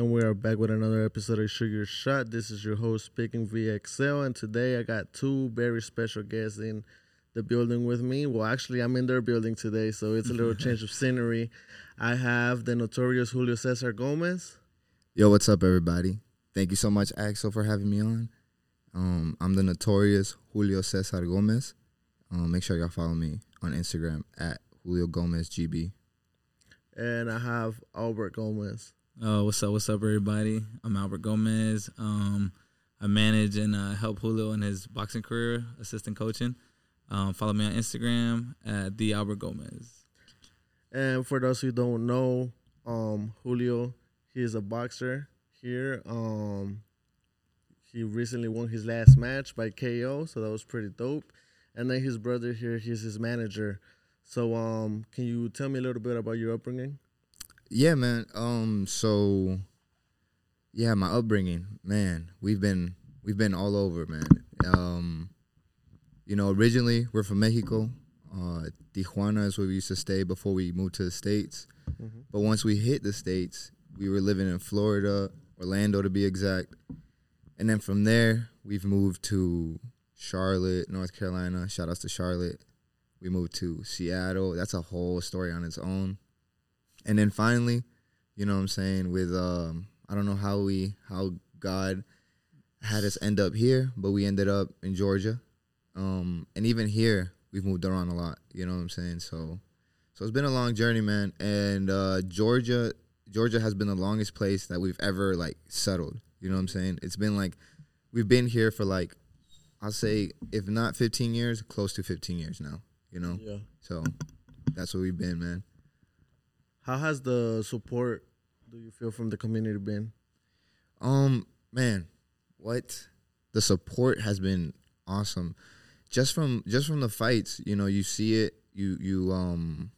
And we are back with another episode of Sugar Shot. This is your host speaking VXL, and today I got two very special guests in the building with me. Well, actually, I'm in their building today, so it's a little change of scenery. I have the notorious Julio Cesar Gomez. Yo, what's up, everybody? Thank you so much, Axel, for having me on. Um, I'm the notorious Julio Cesar Gomez. Um, make sure y'all follow me on Instagram at Julio Gomez GB. And I have Albert Gomez. Uh, what's up? What's up, everybody? I'm Albert Gomez. Um, I manage and uh, help Julio in his boxing career, assistant coaching. Um, follow me on Instagram at the Albert Gomez. And for those who don't know, um, Julio, he is a boxer here. Um, he recently won his last match by KO, so that was pretty dope. And then his brother here, he's his manager. So, um, can you tell me a little bit about your upbringing? Yeah, man. Um, so yeah, my upbringing, man. We've been we've been all over, man. Um, you know, originally we're from Mexico. Uh, Tijuana is where we used to stay before we moved to the states. Mhm. But once we hit the states, we were living in Florida, Orlando to be exact. And then from there, we've moved to Charlotte, North Carolina. Shout outs to Charlotte. We moved to Seattle. That's a whole story on its own. And then finally, you know what I'm saying, with um I don't know how we how God had us end up here, but we ended up in Georgia. Um and even here we've moved around a lot, you know what I'm saying? So so it's been a long journey, man. And uh Georgia Georgia has been the longest place that we've ever like settled. You know what I'm saying? It's been like we've been here for like I'll say if not 15 years, close to 15 years now, you know? Yeah. So that's where we've been, man. How has the support do you feel from the community been? Um, man, what the support has been awesome. Just from just from the fights, you know, you see it. You you um,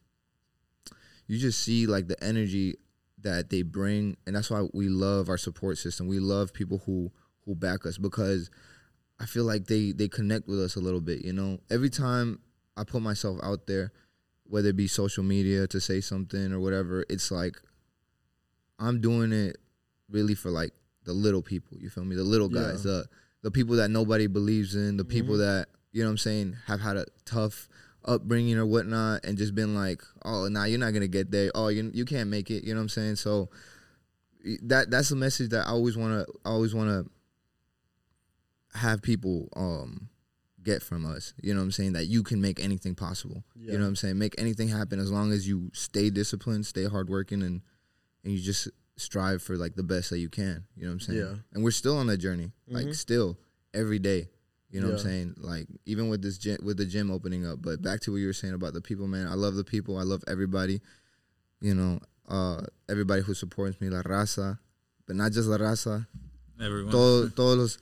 you just see like the energy that they bring, and that's why we love our support system. We love people who who back us because I feel like they they connect with us a little bit. You know, every time I put myself out there, whether it be social media to say something or whatever, it's like I'm doing it really for like the little people. You feel me? The little guys, the the people that nobody believes in, the people that you know what I'm saying have had a tough upbringing or whatnot, and just been like, oh, nah, you're not gonna get there. Oh, you you can't make it. You know what I'm saying? So that that's a message that I always wanna I always wanna have people um get from us. You know what I'm saying? That you can make anything possible. Yeah. You know what I'm saying? Make anything happen as long as you stay disciplined, stay hardworking, and and you just strive for like the best that you can. You know what I'm saying? Yeah. And we're still on that journey, like Mhm. still every day. You know what I'm saying? Like even with this gym, with the gym opening up. But back to what you were saying about the people, man. I love the people. I love everybody. You know, uh, everybody who supports me, la raza, but not just la raza. Everyone. Todo, todos los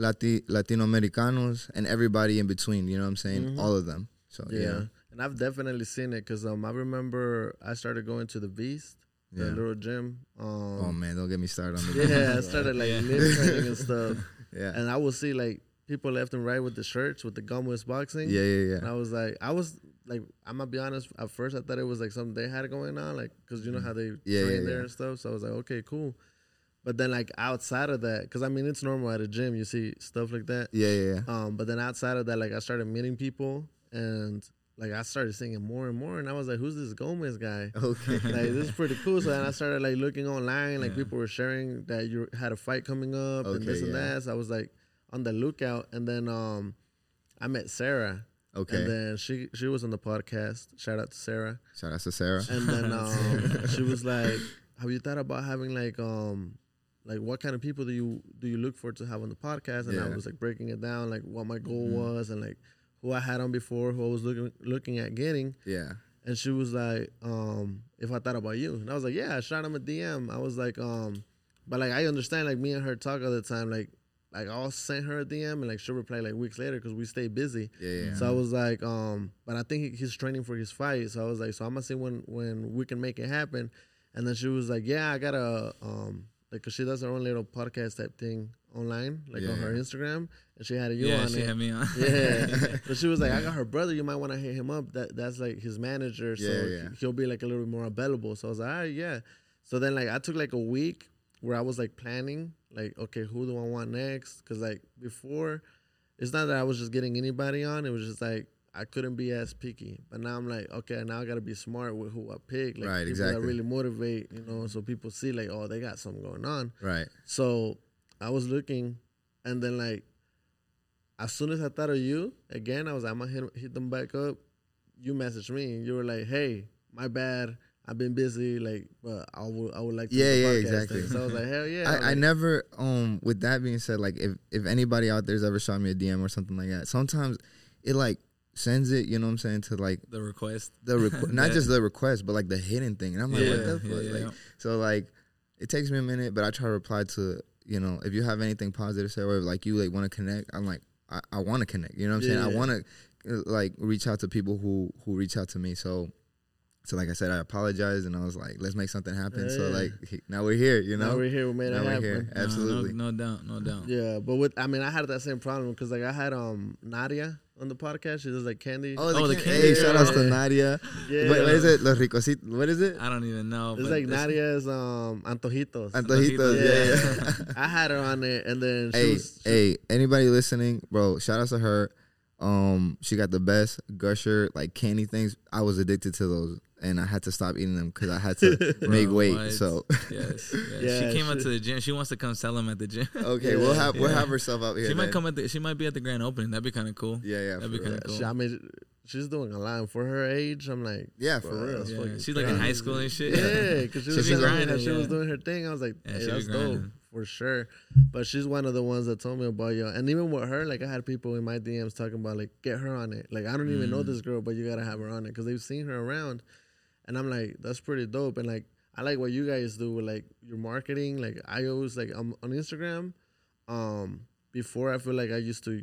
Lati, Latinoamericanos and everybody in between. You know what I'm saying? Mhm. All of them. So Yeah. yeah, And I've definitely seen it because um, I remember I started going to the Beast, the yeah. little gym. Um, Oh man, don't get me started on the Yeah, I started like Yeah. limb training and stuff. yeah. And I would see like people left and right with the shirts with the Gomez boxing. Yeah, yeah, yeah. And. I was like, I was like, I'm gonna be honest. At first, I thought it was like something they had going on, like because you know how they Mm-hmm. Yeah, train yeah, there yeah. and stuff. So I was like, okay, cool. But then like outside of that, because I mean it's normal at a gym, you see stuff like that. Yeah, yeah, yeah. Um, but then outside of that, like I started meeting people and like I started seeing it more and more, and I was like, who's this Gomez guy? Okay. like this is pretty cool. So then I started like looking online, like Yeah. people were sharing that you had a fight coming up and Okay, this and that. So I was like on the lookout, and then um, I met Sarah, Okay. and then she she was on the podcast. Shout out to Sarah, Shout out to Sarah. and then um, she was like, "Have you thought about having like um." Like what kind of people do you do you look for to have on the podcast? And I was like breaking it down, like what my goal Mhm. was, and like who I had on before, who I was looking looking at getting. Yeah. And she was like, um, if I thought about you. And I was like, yeah, I shot him a DM. I was like, um, but like I understand like me and her talk all the time. Like like I'll send her a DM and like she'll reply like weeks later because we stay busy. Yeah, yeah. So I was like, um, but I think he- he's training for his fight. So I was like, so I'm gonna see when when we can make it happen. And then she was like, yeah, I gotta um like cause she does her own little podcast type thing online, like on Yeah. her Instagram, and she had a you yeah, on she it. had me on. Yeah. so she was like, I got her brother. You might want to hit him up. That that's like his manager, so Yeah, yeah. he- he'll be like a little bit more available. So I was like, all right, yeah. So then like I took like a week where I was like planning, like, okay, who do I want next? Because like before, it's not that I was just getting anybody on. It was just like I couldn't be as picky. But now I'm like, okay, now I gotta be smart with who I pick. Like Right, people exactly. that really motivate, you know, so people see like, oh, they got something going on. Right. So I was looking, and then like, as soon as I thought of you again, I was like, I'm gonna hit, hit them back up. You messaged me, and you were like, "Hey, my bad. I've been busy. Like, but I would, I would like to." Yeah, yeah, exactly. thing." So I was like, "Hell yeah!" I, I, I never um with that being said, like if if anybody out there's ever shot me a DM or something like that, sometimes it like sends it, you know what I'm saying, to like The request. the requ- not Yeah. just the request, but like the hidden thing. And I'm like, yeah, what the fuck? yeah, yeah. Like so like it takes me a minute, but I try to reply to, you know, if you have anything positive to say or if, like you like want to connect, I'm like I, I want to connect. You know what I'm saying? I want to like reach out to people who who reach out to me. So so like I said, I apologize and I was like, let's make something happen. So Yeah. like he- now we're here, you know. now we're here. We made now it we're happen. here. No, no- Absolutely. No, doubt. No doubt. Yeah, but with I mean, I had that same problem because like I had um Nadia on the podcast. She does like candy. Oh, the, Oh, the candy. hey, shout outs to Nadia. yeah. What, what is it? Los Ricositos. What is it? I don't even know. It's but like this- Nadia's um antojitos. Antojitos. Yeah. yeah, yeah. I had her on it, and then she hey, was, she- hey, anybody listening, bro? Shout out to her. Um, she got the best gusher like candy things. I was addicted to those, and I had to stop eating them because I had to make Bro, weight. what? So Yes, yes. Yeah, she came up to the gym. She wants to come sell them at the gym. okay, Yeah. we'll have we'll Yeah. have herself out here. she might then. come at the. She might be at the grand opening. That'd be kind of cool. Yeah, yeah, That'd for be kinda cool. she, I mean, she's doing a lot for her age. I'm like, Yeah, for Bro, real. that's Yeah, fucking she's like in crazy. high school and shit. Yeah, because she She was be telling me grinding, that she was doing her thing. I was like, Yeah, hey, she be that's dope grinding. for sure. But she's one of the ones that told me about you. And even with her, like I had people in my DMs talking about like, get her on it. Like I don't even know Mm. this girl, but you gotta have her on it because they've seen her around. And I'm like, that's pretty dope. And like, I like what you guys do with like your marketing. Like I always like I'm on Instagram. Um, before I feel like I used to,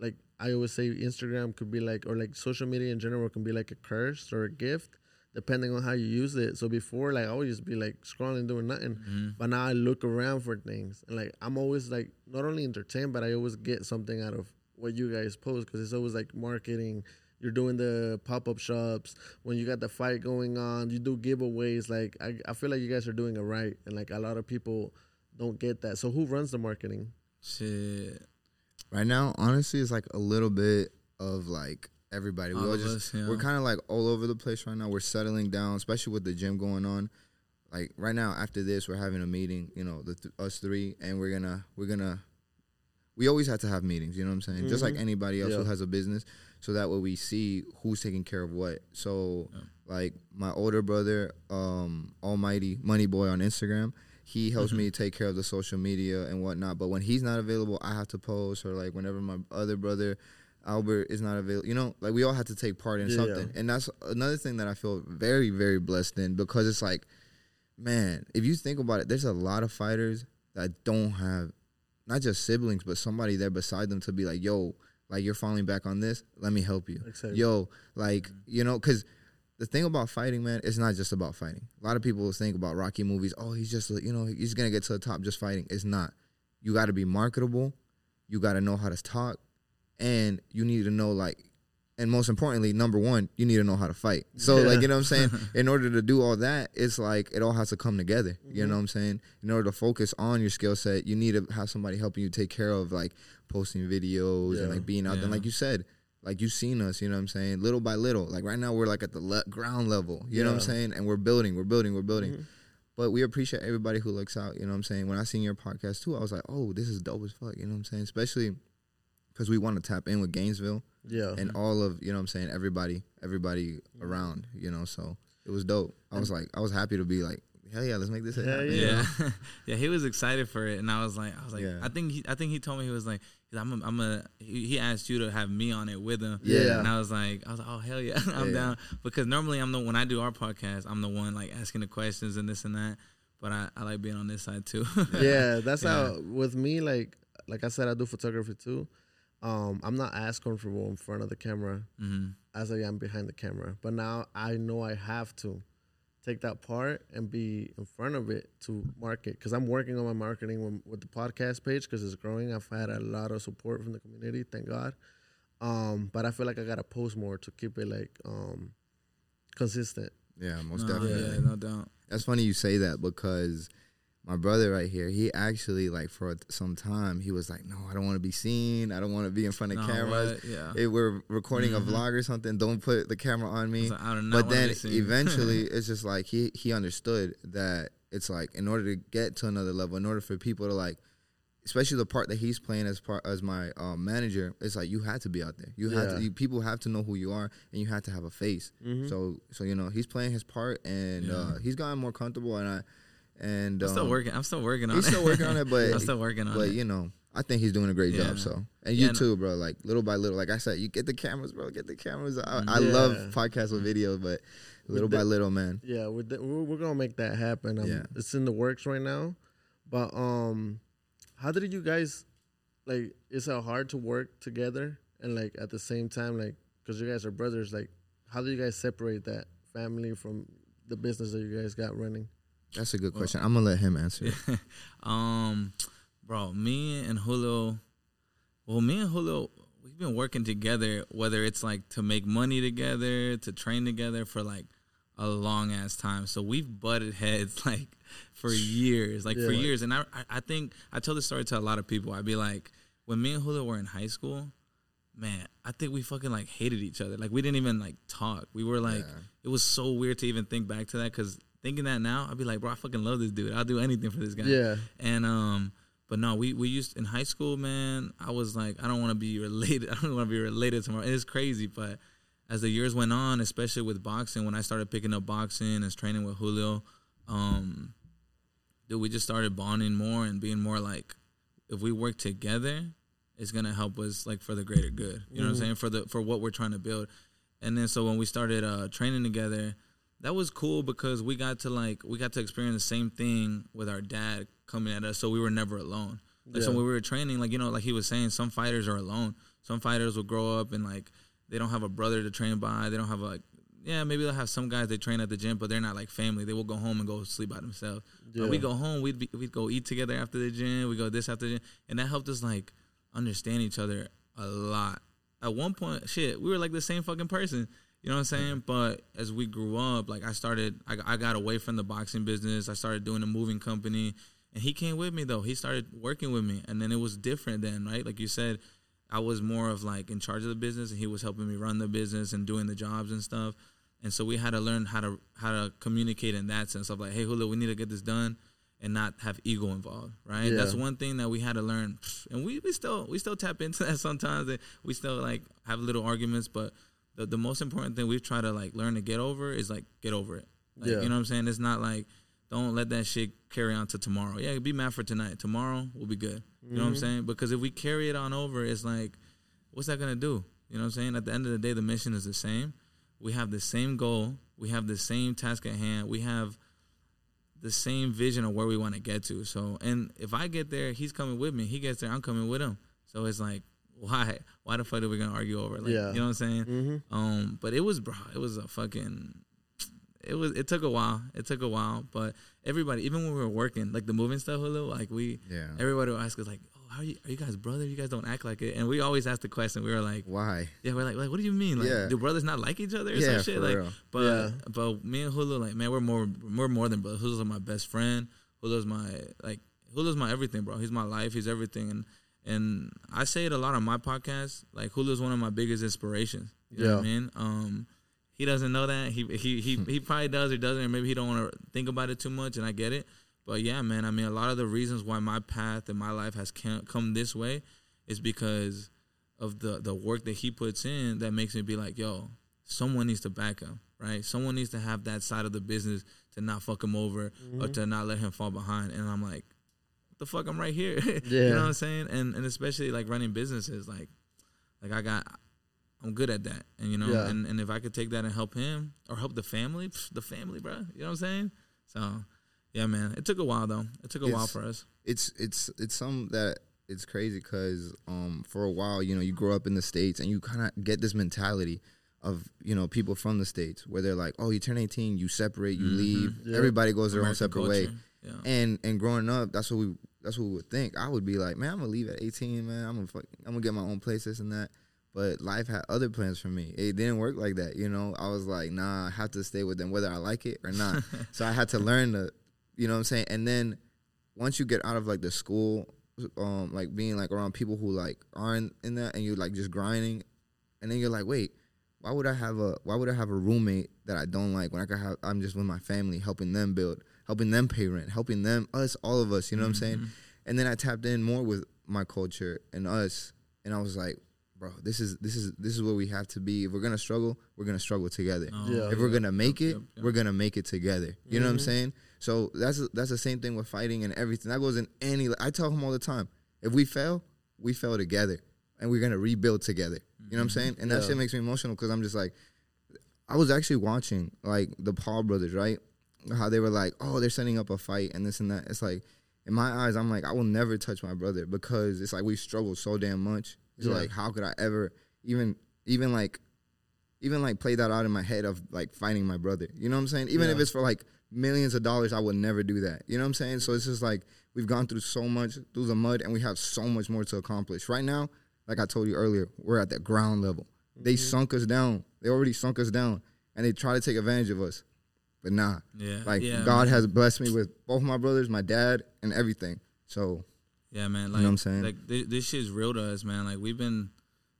like I always say Instagram could be like or like social media in general can be like a curse or a gift depending on how you use it. So before, like I would just be like scrolling, doing nothing. Mhm. But now I look around for things, and like I'm always like not only entertained, but I always get something out of what you guys post because it's always like marketing. You're doing the pop up shops when you got the fight going on. You do giveaways. Like I, I feel like you guys are doing it right, and like a lot of people don't get that. So who runs the marketing? Shit. Right now, honestly, it's like a little bit of like everybody. we All all of just us, yeah. we're kind of like all over the place right now. We're settling down, especially with the gym going on. Like right now, after this, we're having a meeting. You know, the th- us three, and we're gonna we're gonna. We always have to have meetings. You know what I'm saying? Just like Mhm. anybody else who has a business, so that way we see who's taking care of what. So, Yeah. like my older brother, um, Almighty Money Boy on Instagram. He helps Mm-hmm. me take care of the social media and whatnot. But when he's not available, I have to post, or like whenever my other brother Albert is not available. You know, like we all have to take part in Yeah. something. And that's another thing that I feel very, very blessed in because it's like, man, if you think about it, there's a lot of fighters that don't have not just siblings, but somebody there beside them to be like, yo, like you're falling back on this. Let me help you. Exactly. Yo, like, mm-hmm. you know, because the thing about fighting, man, it's not just about fighting. A lot of people think about Rocky movies. Oh, he's just, you know, he's gonna get to the top just fighting. It's not. You got to be marketable. You got to know how to talk, and you need to know like, and most importantly, number one, you need to know how to fight. So Yeah. like, you know what I'm saying. In order to do all that, it's like it all has to come together. You know what I'm saying. In order to focus on your skill set, you need to have somebody helping you take care of like posting videos and like being out there. Yeah. Like you said, like you've seen us, you know what I'm saying, little by little. Like right now, we're like at the le- ground level, you know what I'm saying, and we're building, we're building, we're building. Mhm. But we appreciate everybody who looks out, you know what I'm saying. When I seen your podcast too, I was like, oh, this is dope as fuck, you know what I'm saying. Especially because we want to tap in with Gainesville Yeah. and all of, you know what I'm saying, everybody, everybody around, you know. So it was dope. I was like, I was happy to be like, hell yeah, let's make this Hell happen. Yeah. Yeah, yeah, he was excited for it, and I was like, I was like, Yeah. I think, he, I think he told me he was like, I'm, a, I'm a. He he asked you to have me on it with him, Yeah. and I was like, I was like, oh hell yeah, I'm Yeah. down because normally I'm the when I do our podcast, I'm the one like asking the questions and this and that, but I, I like being on this side too. yeah, that's Yeah. how with me. Like, like I said, I do photography too. Um, I'm not as comfortable in front of the camera hmm as I am behind the camera, but now I know I have to take that part and be in front of it to market because I'm working on my marketing with, with the podcast page because it's growing. I've had a lot of support from the community, thank God. Um, but I feel like I gotta post more to keep it like um, consistent. Yeah, most No, definitely. yeah, no doubt. That's funny you say that because my brother right here, he actually like for some time he was like, no, I don't want to be seen. I don't want to be in front of No, cameras. what? Yeah. If we're recording Mhm. a vlog or something, don't put the camera on me. It's like, I but then be seen. eventually, it's just like he he understood that it's like in order to get to another level, in order for people to like, especially the part that he's playing as part as my um, manager, it's like you had to be out there. You had to. You, people have to know who you are, and you have to have a face. Mhm. So so you know he's playing his part, and Yeah. uh, he's gotten more comfortable, and I and I'm still um, working. I'm still working on He's it. still working on it, but I'm still working on but it. But you know, I think he's doing a great Yeah. job. So, and you Yeah, too, bro. Like little by little, like I said, you get the cameras, bro. Get the cameras. I, I love podcasts with video, but little by little, man. Yeah, we're, de- we're we're gonna make that happen. Um, Yeah. it's in the works right now. But um, how did you guys like? Is it hard to work together and like at the same time, like because you guys are brothers? Like, how do you guys separate that family from the business that you guys got running? That's a good question. I'm gonna let him answer. it. um, bro, me and Julio, well, me and Julio, we've been working together. Whether it's like to make money together, to train together for like a long ass time. So we've butted heads like for years, like for Yeah. years. And I, I, I think I tell this story to a lot of people. I'd be like, when me and Julio were in high school, man, I think we fucking like hated each other. Like we didn't even like talk. We were like, Yeah. it was so weird to even think back to that because thinking that now, I'd be like, bro, I fucking love this dude. I'll do anything for this guy. Yeah, And um, but no, we we used in high school, man. I was like, I don't want to be related. I don't want to be related to my. It's crazy, but as the years went on, especially with boxing, when I started picking up boxing and training with Julio, um, dude, we just started bonding more and being more like, if we work together, it's gonna help us like for the greater good. You know what I'm saying? For the for what we're trying to build. And then so when we started uh, training together, that was cool because we got to like we got to experience the same thing with our dad coming at us, so we were never alone. Like so when we were training, like you know, like he was saying, some fighters are alone. Some fighters will grow up and like they don't have a brother to train by. They don't have a, like yeah, maybe they'll have some guys they train at the gym, but they're not like family. They will go home and go sleep by themselves. But we go home, we'd be, we'd go eat together after the gym. We go this after the gym, and that helped us like understand each other a lot. At one point, shit, we were like the same fucking person. You know what I'm saying? But as we grew up, like I started, I, I got away from the boxing business. I started doing a moving company, and he came with me though. He started working with me, and then it was different then, right? Like you said, I was more of like in charge of the business, and he was helping me run the business and doing the jobs and stuff. And so we had to learn how to how to communicate in that sense of like, hey, Julio, we need to get this done, and not have ego involved, right? Yeah. That's one thing that we had to learn, and we, we still we still tap into that sometimes. And we still like have little arguments, but the the most important thing we've tried to like learn to get over is like get over it. Like, Yeah. You know what I'm saying? It's not like don't let that shit carry on to tomorrow. Yeah, be mad for tonight. Tomorrow we'll be good. You know what I'm mm-hmm. saying? Because if we carry it on over, it's like, what's that gonna do? You know what I'm saying? At the end of the day, the mission is the same. We have the same goal. We have the same task at hand. We have the same vision of where we want to get to. So, and if I get there, he's coming with me. He gets there, I'm coming with him. So it's like, why? Why the fuck are we gonna argue over? it? Like, Yeah. you know what I'm saying? Mm-hmm. Um, but it was, bro, it was a fucking. It was. It took a while. It took a while, but everybody, even when we were working, like the moving stuff, Julio, like we, Yeah. everybody would ask us like, "Oh, how are you? Are you guys brothers? You guys don't act like it." And we always ask the question. We were like, Why? "Yeah, we're like, like, what do you mean? Like, Yeah. do brothers not like each other or Yeah, some shit?" for Like, real. but Yeah. but me and Julio, like, man, we're more we're more than brothers. Julio's my best friend. Julio's my like Julio's my everything, bro. He's my life. He's everything. And and I say it a lot on my podcast. Like Julio's one of my biggest inspirations. You know what I Yeah. mean? Um, he doesn't know that. He he he he probably does or doesn't, or maybe he don't want to think about it too much. And I get it. But yeah, man. I mean, a lot of the reasons why my path and my life has come this way is because of the the work that he puts in. That makes me be like, yo, someone needs to back him, right? Someone needs to have that side of the business to not fuck him over or to not let him fall behind. And I'm like, the fuck? I'm right here. you know what I'm saying? And and especially like running businesses, like like I got. I'm good at that, and you know, Yeah. and, and if I could take that and help him or help the family, pff, the family, bro, you know what I'm saying? So, yeah, man, it took a while though. It took a while for us. it's it's it's something that it's crazy because um for a while you know you grow up in the states and you kind of get this mentality of you know people from the states where they're like oh you turn 18 you separate you Mhm. leave Yeah. everybody goes their own American separate way. Yeah. and and growing up that's what we that's what we would think. I would be like man I'm gonna leave at 18 man. I'm gonna fuck, I'm gonna get my own place this and that. But life had other plans for me. It didn't work like that you know? I was like nah I have to stay with them whether I like it or not. So I had to learn to you know what I'm saying? And then once you get out of like the school, um, like being like around people who like aren't in that, and you're like just grinding, and then you're like, wait, why would I have a why would I have a roommate that I don't like when I could have I'm just with my family, helping them build, helping them pay rent, helping them us, all of us. You know what I'm saying? And then I tapped in more with my culture and us, and I was like, bro, this is this is this is where we have to be. If we're gonna struggle, we're gonna struggle together. Oh, Yeah. if we're gonna make it, yep, yep. we're gonna make it together. You know what I'm Mhm. saying? So that's that's the same thing with fighting and everything. That goes in any. I tell him all the time, if we fail, we fail together, and we're gonna rebuild together. You know what I'm saying? And that Yeah. shit makes me emotional because I'm just like, I was actually watching like the Paul brothers, right? How they were like, oh, they're setting up a fight and this and that. It's like, in my eyes, I'm like, I will never touch my brother because it's like we struggled so damn much. It's Yeah. like, how could I ever even even like even like play that out in my head of like fighting my brother. You know what I'm saying? Even if it's for like millions of dollars, I would never do that. You know what I'm saying? So it's just like we've gone through so much through the mud and we have so much more to accomplish. Right now, like I told you earlier, we're at the ground level. They mm-hmm. sunk us down. They already sunk us down and they try to take advantage of us. But nah. Yeah. Like yeah, God man. has blessed me with both my brothers, my dad, and everything. So Yeah, man. like You know what I'm saying? Like this, this shit's real to us, man. Like we've been,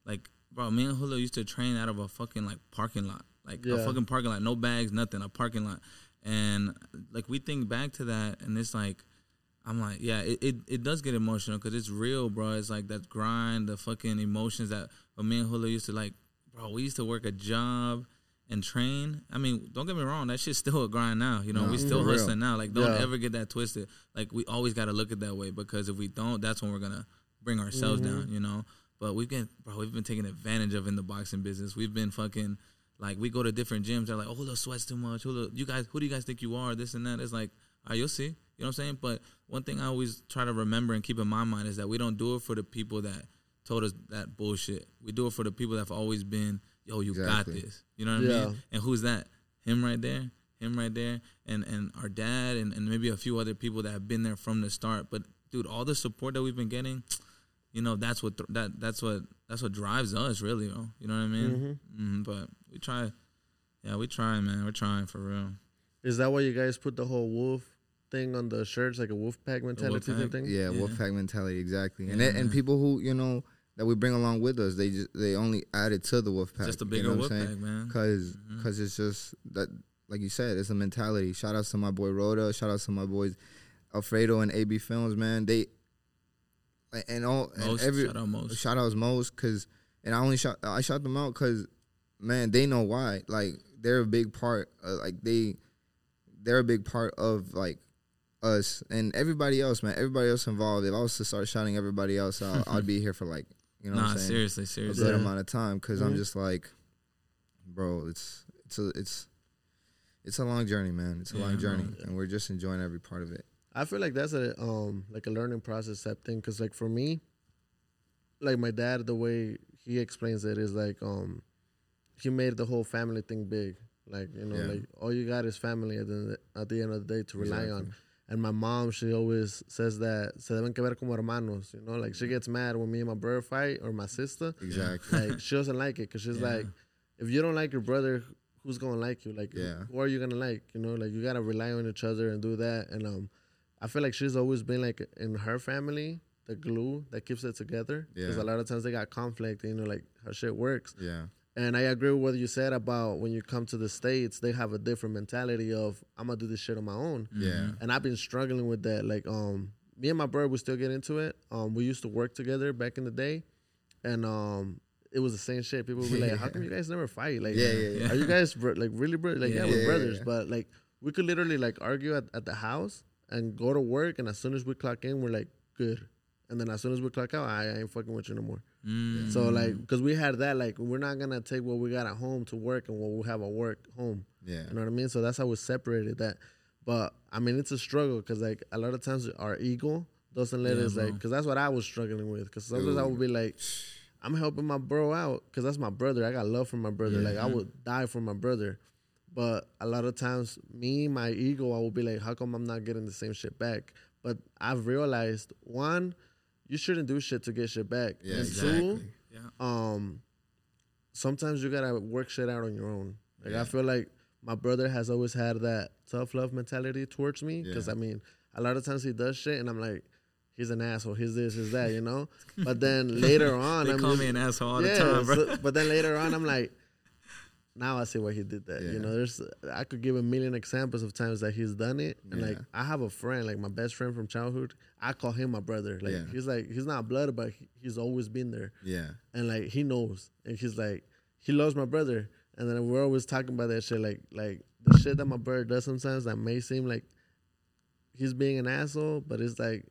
like, bro, me and Julio used to train out of a fucking like parking lot, like a fucking parking lot, no bags, nothing, a parking lot, and like we think back to that, and it's like. I'm like, yeah, it, it, it does get emotional because it's real, bro. It's like that grind, the fucking emotions that but me and Julio used to like, bro. We used to work a job and train. I mean, don't get me wrong, that shit's still a grind now. You know, No, we still hustling now. Like, don't Yeah. ever get that twisted. Like, we always got to look at that way because if we don't, that's when we're gonna bring ourselves mm-hmm. down. You know. But we've been, bro, we've been taken advantage of in the boxing business. We've been fucking. Like we go to different gyms, they're like, "Oh, Julio sweats too much. Julio, you guys, who do you guys think you are? This and that." It's like, all right, you'll see. You know what I'm saying? But one thing I always try to remember and keep in my mind is that we don't do it for the people that told us that bullshit. We do it for the people that have always been, "Yo, you Exactly. got this." You know what I mean? And who's that? Him right there. Him right there. And and our dad and, and maybe a few other people that have been there from the start. But dude, all the support that we've been getting, you know, that's what th- that that's what that's what drives us really, bro. You know what I mean? hmm But we try. Yeah, we trying, man. We're trying for real. Is that why you guys put the whole wolf thing on the shirts, like a wolf pack mentality pack? thing? Yeah, Yeah. Wolfpack mentality, exactly. And Yeah, it, and people who you know that we bring along with us, they just they only added to the Wolfpack. Just a you bigger know whip what I'm pack, saying? man. Cause, Mhm. cause it's just that, like you said, it's a mentality. Shout outs to my boy Rhoda. Shout outs to my boys Alfredo and AB Films, man. They and- all and every shout out most. shout outs most because and I only shot I shot them out because man they know why like they're a big part uh, like they they're a big part of like us and everybody else man everybody else involved if I was to start shouting everybody else out I'd be here for like you know what nah, I'm saying seriously, a seriously. good Yeah. amount of time because I'm Mhm. just like bro it's it's a it's it's a long journey man it's a Yeah, long journey man. and we're just enjoying every part of it I feel like that's a um like a learning process type thing because like for me, like my dad, the way he explains it is like um he made the whole family thing big. Like you know, Yeah. like all you got is family at the at the end of the day to rely on. And my mom, she always says that se deben que ver como hermanos. You know, like she gets mad when me and my brother fight or my sister. exactly Like she doesn't like it because she's Yeah. like, if you don't like your brother, who's gonna like you? Like, Yeah. who are you gonna like? You know, like you gotta rely on each other and do that. And um, I feel like she's always been like in her family the glue that keeps it together. Because Yeah. a lot of times they got conflict. You know, like how shit works. yeah And I agree with what you said about when you come to the states, they have a different mentality of I'm gonna do this shit on my own. yeah And I've been struggling with that. Like, um, me and my brother, we still get into it. Um, we used to work together back in the day, and um, it was the same shit. People would be like, "How come you guys never fight? Like, Yeah, yeah, yeah. are you guys bro- like really bro- like yeah, we're brothers, but like we could literally like argue at, at the house and go to work, and as soon as we clock in, we're like good, and then as soon as we clock out, I, I ain't fucking with you no more. Mm. So like, because we had that, like, we're not gonna take what we got at home to work and what we have at work home. yeah You know what I mean? So that's how we separated that. But I mean, it's a struggle because like a lot of times our ego doesn't let Yeah, us like because that's what I was struggling with. Because sometimes I would be like, I'm helping my bro out because that's my brother. I got love for my brother. Yeah. Like I would die for my brother. But a lot of times, me, my ego, I will be like, how come I'm not getting the same shit back? But I've realized one, you shouldn't do shit to get shit back. Yeah, and exactly. two, Yeah. um sometimes you gotta work shit out on your own. Like Yeah. I feel like my brother has always had that tough love mentality towards me because Yeah. I mean a lot of times he does shit, and I'm like, he's an asshole. He's this, he's that, you know. But then later on, They I'm call just- me an asshole all yeah, the time, bro. so- but then later on, I'm like, now I see why he did that. Yeah. You know, there's I could give a million examples of times that he's done it, and like I have a friend, like my best friend from childhood. I call him my brother. Like Yeah. he's like he's not blood, but he's always been there, Yeah. and like he knows, and he's like he loves my brother, and then we're always talking about that shit, like like the shit that my brother does sometimes that may seem like he's being an asshole, but it's like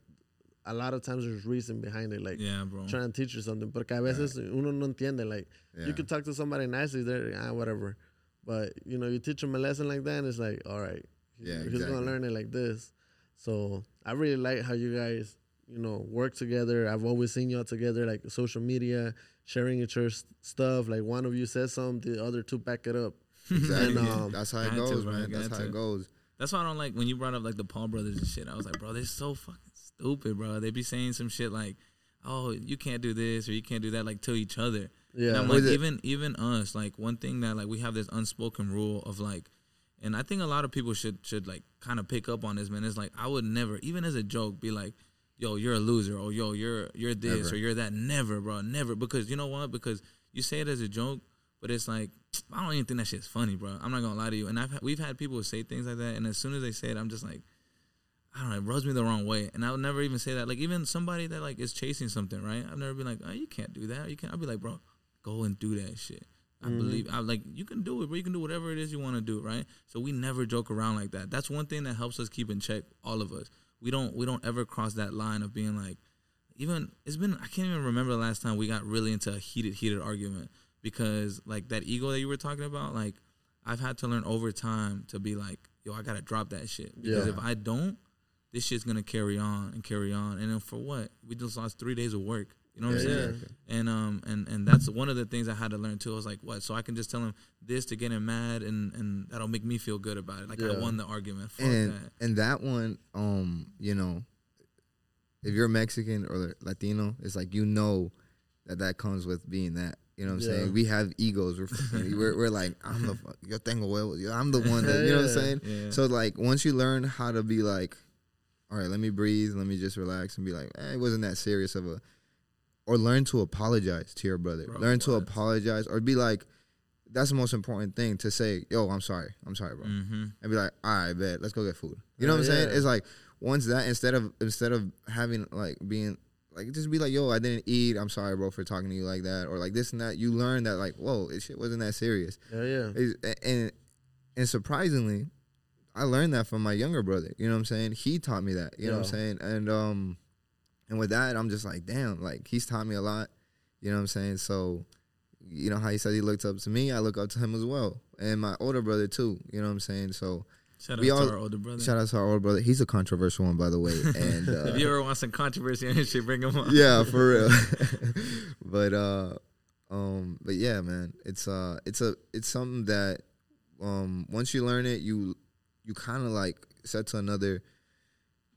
a lot of times there's reason behind it, like yeah, bro. trying to teach you something. Porque a veces uno no entiende. Like Yeah. you could talk to somebody nicely, they're ah whatever, but you know you teach them a lesson like that, and it's like all right, he's, Yeah, he's exactly. gonna learn it like this. So I really like how you guys you know work together. I've always seen y'all together, like social media, sharing each other's stuff. Like one of you says something, the other two back it up. Exactly. And, um, That's how it Had to, goes, man. That's how to. it goes. That's why I don't like when you brought up like the Paul brothers and shit. I was like, bro, they're so fucking stupid, bro. They be saying some shit like, "Oh, you can't do this or you can't do that," like to each other. Yeah, And I'm like, even even us, like one thing that like we have this unspoken rule of like, and I think a lot of people should should like kind of pick up on this, man. It's like I would never, even as a joke, be like, "Yo, you're a loser," or "Yo, you're you're this," Never. or "You're that." Never, bro, never. Because you know what? Because you say it as a joke, but it's like I don't even think that shit's funny, bro. I'm not gonna lie to you. And I've we've had people say things like that, and as soon as they say it, I'm just like. I don't know, it rubs me the wrong way. And I would never even say that. Like even somebody that like is chasing something, right? I've never been like, oh, you can't do that. You can't. I'll be like, bro, go and do that shit. I mm-hmm. believe I like you can do it, bro. You can do whatever it is you want to do, right? So we never joke around like that. That's one thing that helps us keep in check, all of us. We don't we don't ever cross that line of being like, even it's been I can't even remember the last time we got really into a heated heated argument because like that ego that you were talking about, like I've had to learn over time to be like, yo, I gotta drop that shit because Yeah. if I don't, this shit's gonna carry on and carry on, and then for what? We just lost three days of work. You know what I'm saying? yeah. And um and and that's one of the things I had to learn too. I was like, what? So I can just tell him this to get him mad, and and that'll make me feel good about it. Like I won the argument. Fuck and that. and that one, um, you know, if you're Mexican or Latino, it's like you know that that comes with being that. You know what I'm Yeah. saying? We have egos. We're we're, we're like I'm the fu- yo tengo huevos. I'm the one that you know what I'm saying. Yeah. So like once you learn how to be like, all right, let me breathe, let me just relax and be like, eh, it wasn't that serious of a, or learn to apologize to your brother. Bro, learn to what? apologize or be like, that's the most important thing to say. Yo, I'm sorry, I'm sorry, bro mm-hmm. and be like, all right, bet, let's go get food. You know Oh, what I'm saying? It's like once that instead of instead of having like being like just be like, yo, I didn't eat. I'm sorry, bro, for talking to you like that, or like this and that. You learn that like, whoa, it shit wasn't that serious. Yeah, yeah. It's- and and surprisingly, I learned that from my younger brother. You know what I'm saying? He taught me that. You know what I'm saying? And um, and with that, I'm just like, damn, like he's taught me a lot. You know what I'm saying? So, you know how he said he looked up to me, I look up to him as well, and my older brother too. You know what I'm saying? So, Shout out We to all- our older brother. shout out to our older brother. He's a controversial one, by the way. And uh, if you ever want some controversy on his shit, bring him on. yeah, for real. but uh, um, but yeah, man, it's uh, it's a it's something that um, once you learn it, you you kind of like set to another.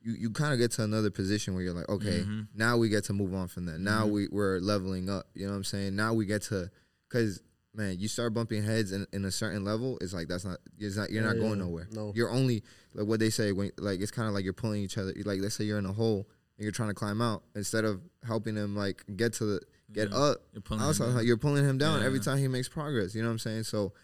You, you kind of get to another position where you're like, okay, Mhm. now we get to move on from that. Now Mhm. we we're leveling up. You know what I'm saying? Now we get to, because man, you start bumping heads in, in a certain level. It's like that's not. It's not. You're Yeah, not going yeah. nowhere. No. You're only like what they say when like it's kind of like you're pulling each other. Like let's say you're in a hole and you're trying to climb out instead of helping him like get to the get Yeah. up. You're pulling him down. you're pulling him down every time he makes progress. You know what I'm saying? So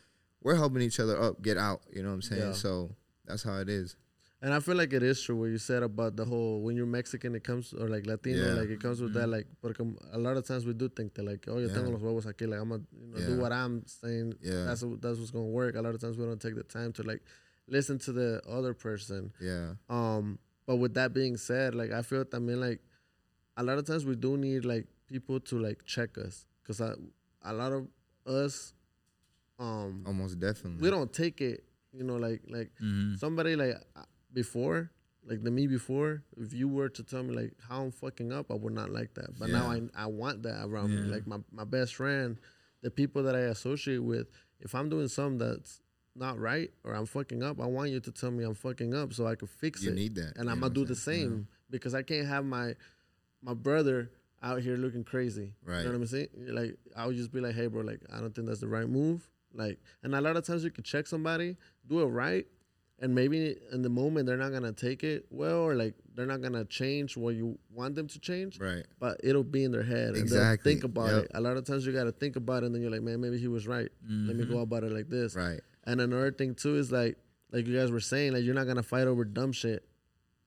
we're helping each other up, get out. You know what I'm saying? So that's how it is. And I feel like it is true what you said about the whole when you're Mexican, it comes or like Latino, Yeah. like it comes with that. Like, but a lot of times we do think that like, oh, yo Yeah. tengo los huevos aquí, like I'm gonna you know, do what I'm saying. Yeah. That's that's what's gonna work. A lot of times we don't take the time to like listen to the other person. Yeah. Um, but with that being said, like I feel I mean, like a lot of times we do need like people to like check us because a lot of us, um, Almost definitely. we don't take it. You know, like like Mhm. somebody like uh, before, like the me before, if you were to tell me like how I'm fucking up, I would not like that. But now I I want that around me. Like my, my best friend, the people that I associate with, if I'm doing something that's not right or I'm fucking up, I want you to tell me I'm fucking up so I can fix You it. You need that. And I'm gonna do the same because I can't have my my brother out here looking crazy. Right. You know what I'm saying? Like I would just be like, hey bro, like I don't think that's the right move. Like and a lot of times you can check somebody, do it right, and maybe in the moment they're not gonna take it well, or like they're not gonna change what you want them to change. Right. But it'll be in their head, and they'll think about Yep. it. A lot of times you gotta think about it, and then you're like, man, maybe he was right. Let me Mm-hmm. go about it like this. Right. And another thing too is like, like you guys were saying, like you're not gonna fight over dumb shit.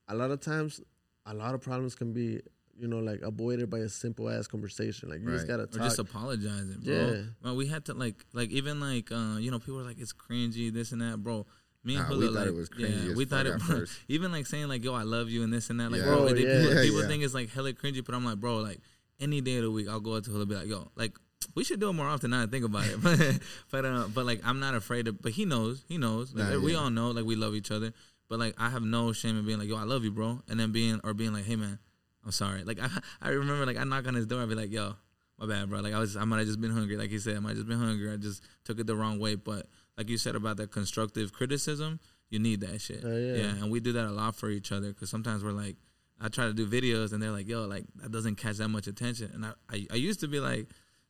A lot of times, a lot of problems can be, you know, like avoided by a simple ass conversation. Like you just gotta talk. or talk. just apologizing, bro. Yeah. Man, we had to like, like even like, uh, you know, people are like, it's cringy, this and that, bro. Me and Nah, we Julio, thought like, it was cringy yeah, we thought it. at Bro, even like saying like, yo, I love you and this and that, like, Yeah. bro, Bro, they- yeah. people, Yeah, people think it's like hella cringy, but I'm like, bro, like any day of the week, I'll go up to Julio, and be like, yo, like. We should do it more often. Now I think about it, but but uh, but like I'm not afraid of. But he knows, he knows. Like, Nah, we yeah. all know, like we love each other. But like I have no shame in being like, yo, I love you, bro, and then being or being like, hey man, I'm sorry. Like I, I remember like I knock on his door, I'd be like, yo, my bad, bro. Like I was, I might have just been hungry. Like he said, I might have just been hungry. I just took it the wrong way. But like you said about that constructive criticism, you need that shit. Oh, yeah. and we do that a lot for each other because sometimes we're like, I try to do videos and they're like, yo, like that doesn't catch that much attention. And I, I, I used to be like,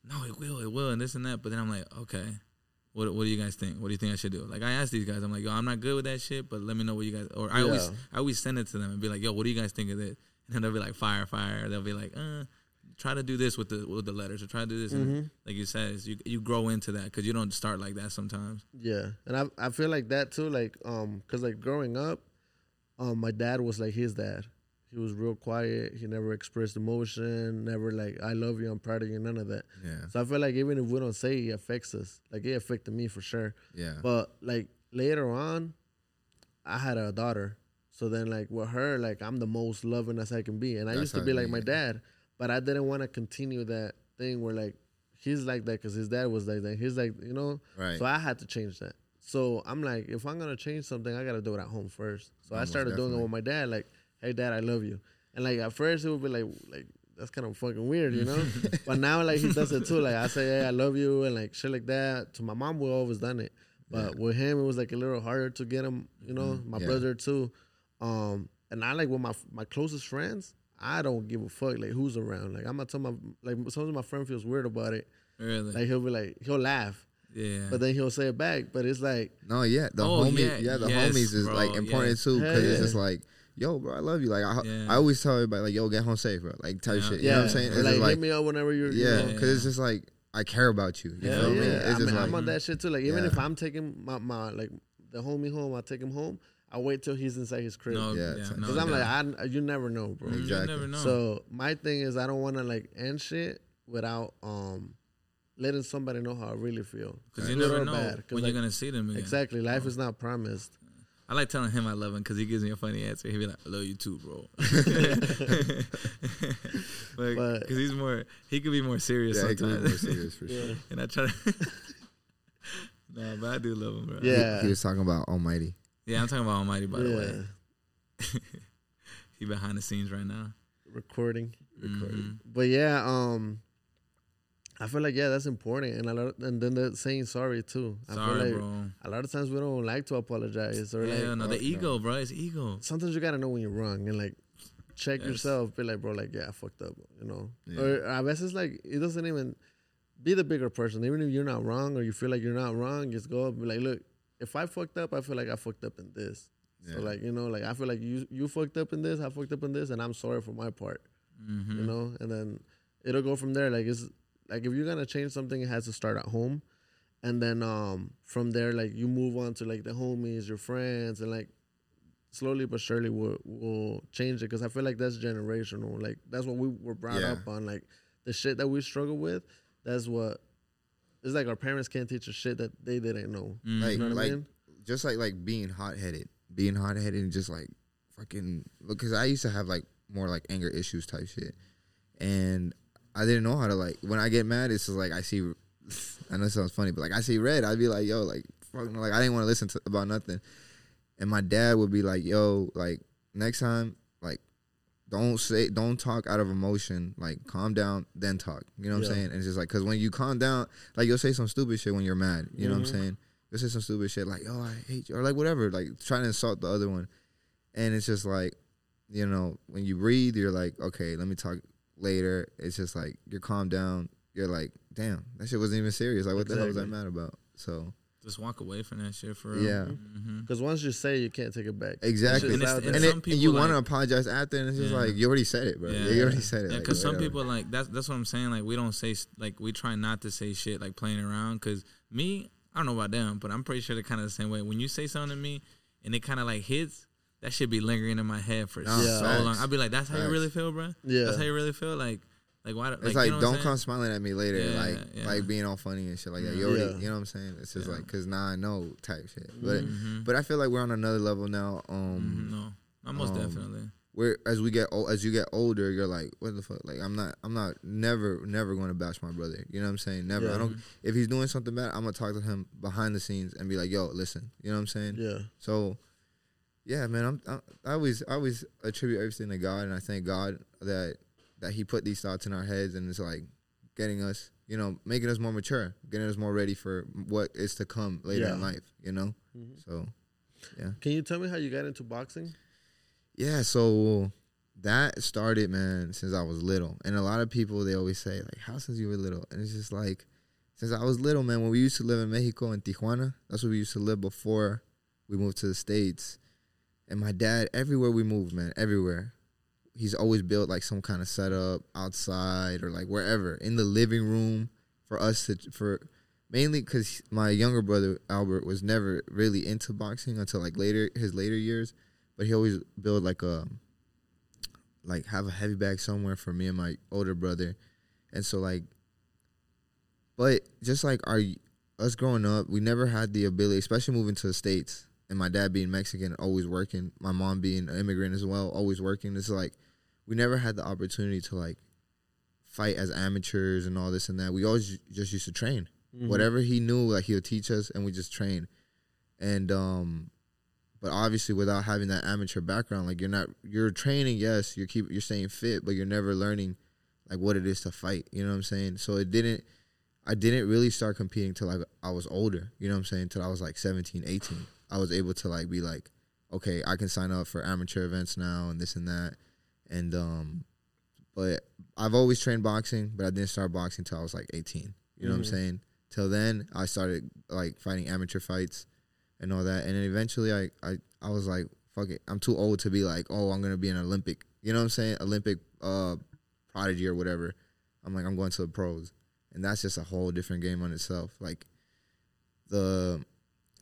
no, it will, it will, and this and that. But then I'm like, okay. What, what do you guys think? What do you think I should do? Like I asked these guys, I'm like, yo, I'm not good with that shit, but let me know what you guys. Or I always, I always send it to them and be like, yo, what do you guys think of this? And they'll be like, fire, fire. They'll be like, uh, try to do this with the with the letters, or try to do this. Mm-hmm. And like you said, you you grow into that because you don't start like that sometimes. Yeah, and I I feel like that too, like um, cause like growing up, um, my dad was like his dad. He was real quiet. He never expressed emotion. Never like I love you, I'm proud of you, none of that. Yeah. So I feel like even if we don't say it, it affects us. Like it affected me for sure. Yeah. But like later on, I had a daughter. So then like with her, like I'm the most loving as I can be. And I That's used to be like my yeah. dad, but I didn't want to continue that thing where like he's like that because his dad was like that. He's like, you know, Right. so I had to change that. So I'm like, if I'm gonna change something, I gotta do it at home first. So I Almost started doing it with my dad, like, hey dad, I love you. And like at first it would be like like that's kind of fucking weird, you know? but now like he does it too. Like I say, hey, I love you and like shit like that. To my mom we always done it. But with him it was like a little harder to get him, you know, my Mm-hmm. Yeah. brother too. Um and I like with my my closest friends, I don't give a fuck like who's around. Like I'm gonna tell my like sometimes my friend feels weird about it. Really? Like he'll be like he'll laugh. yeah. But then he'll say it back. But it's like No, yeah, the Oh, homie, yeah, yeah, the yes, homies is bro, like important yes. too because Hell it's just like, yo, bro, I love you. Like I, Yeah. I always tell everybody, like, yo, get home safe, bro. Like type Yeah. shit. You yeah, know what I'm saying? It's like, just like, hit me up whenever you're. you yeah, know. because it's just like I care about you. You Hell feel yeah. me? It's I just mean, like, I'm on that shit too. Like even Yeah. if I'm taking my, my like the homie home, I take him home. I wait till he's inside his crib. no, Yeah, yeah, no, Because I'm yeah. like, I, you never know, bro. Exactly. You never know. So my thing is, I don't want to like end shit without um letting somebody know how I really feel. because you Good never or know bad, 'cause, when like, you're gonna see them again. Exactly. Life is not promised. I like telling him I love him because he gives me a funny answer. He'd be like, "I love you too, bro." But- because he's more, he could be more serious yeah, it can be sometimes. more serious for sure. and I try to. no, but I do love him, bro. Yeah. He was talking about Almighty. Yeah. I'm talking about Almighty, by the way. He behind the scenes right now. Recording. Mhm. But yeah, um, I feel like yeah, that's important, and a lot, and then the saying sorry too. I Sorry, feel like bro. a lot of times we don't like to apologize, or Yeah, like no, the ego, bro. It's ego. sometimes you gotta know when you're wrong and like check Yes. yourself. Be like, bro, like yeah, I fucked up, you know. Yeah. Or a it's like it doesn't even be the bigger person. Even if you're not wrong or you feel like you're not wrong, just go up and be like, look, if I fucked up, I feel like I fucked up in this. So like you know, like I feel like you you fucked up in this, I fucked up in this, and I'm sorry for my part. Mm-hmm. You know, and then it'll go from there. Like it's like if you're gonna change something, it has to start at home, and then um from there, like you move on to like the homies, your friends, and like slowly but surely we'll, we'll change it because I feel like that's generational. Like that's what we were brought Yeah. up on. Like the shit that we struggle with, that's what. It's like our parents can't teach us shit that they didn't know. Mm-hmm. Like, You know what like I mean? just like like being hot headed, being hot headed, and just like fucking. Because I used to have like more like anger issues type shit, and I didn't know how to like when I get mad. It's just like I see. I know it sounds funny, but like I see red, I'd be like, yo, like fuck, no, like I didn't want to listen to about nothing, and my dad would be like, yo, like next time, like. Don't say, don't talk out of emotion. Like, calm down, then talk. You know what Yeah. I'm saying? And it's just like, cause when you calm down, like you'll say some stupid shit when you're mad. You know what. I'm mm-hmm. saying? You'll say some stupid shit like, "Oh, I hate you," or like whatever, like trying to insult the other one. And it's just like, you know, when you breathe, you're like, okay, let me talk later. It's just like you're calm down. You're like, damn, that shit wasn't even serious. Like, what the hell was I mad about? So just walk away from that shit for real. Yeah. hmm Because once you say, it, you can't take it back. Exactly. It's And it's- and And, it, some and you people, want to apologize after, and it's just Yeah. like you already said it, bro. Yeah. You already said it. Yeah, like, because some whatever. people like that's that's what I'm saying. Like we don't say like we try not to say shit like playing around. Because me, I don't know about them, but I'm pretty sure they're kind of the same way. When you say something to me and it kind of like hits, that should be lingering in my head for Nah, so long. I'd be like, "That's how you really feel, bro. Yeah. That's how you really feel." Like, like why? It's you like, know don't come smiling at me later, Yeah, like yeah. like being all funny and shit like that. You already, Yeah. you know what I'm saying? It's just Yeah. like because now I know type shit. But Mhm. but I feel like we're on another level now. Um, no, no, most um, definitely. where as we get old, as you get older, you're like, what the fuck? Like I'm not, I'm not, never, never going to bash my brother. You know what I'm saying? Never. Yeah. I don't. If he's doing something bad, I'm gonna talk to him behind the scenes and be like, yo, listen. You know what I'm saying? Yeah. So, yeah, man, I'm, I'm I always I always attribute everything to God, and I thank God that that He put these thoughts in our heads, and it's like getting us, you know, making us more mature, getting us more ready for what is to come later in life. You know, Mhm. so yeah. Can you tell me how you got into boxing? yeah, so that started, man, since I was little, and a lot of people they always say like, how since you were little, and it's just like. Since I was little, man, when we used to live in Mexico in Tijuana, that's where we used to live before we moved to the States. And my dad, everywhere we moved, man, everywhere, he's always built like some kind of setup outside or like wherever in the living room for us to for mainly because my younger brother Albert was never really into boxing until like later his later years, but he always built like a like have a heavy bag somewhere for me and my older brother, and so like, but just like our us growing up, we never had the ability, especially moving to the states and my dad being Mexican, always working, my mom being an immigrant as well, always working. It's like we never had the opportunity to like fight as amateurs and all this and that. We always just used to train. Mhm. Whatever he knew, like he would teach us, and we just train. And um, but obviously, without having that amateur background, like you're not you're training. Yes, you're keep you're staying fit, but you're never learning like what it is to fight. You know what I'm saying? So it didn't. I didn't really start competing till like I was older. You know what I'm saying? Till I was like 17, 18. I was able to like be like, okay, I can sign up for amateur events now and this and that. And um, but I've always trained boxing, but I didn't start boxing till I was like 18. You know what I'm Mhm. saying? Till then, I started like fighting amateur fights and all that. And then eventually, I I I was like, fuck it, I'm too old to be like, oh, I'm gonna be an Olympic. You know what I'm saying? Olympic uh prodigy or whatever. I'm like, I'm going to the pros, and that's just a whole different game on itself. Like the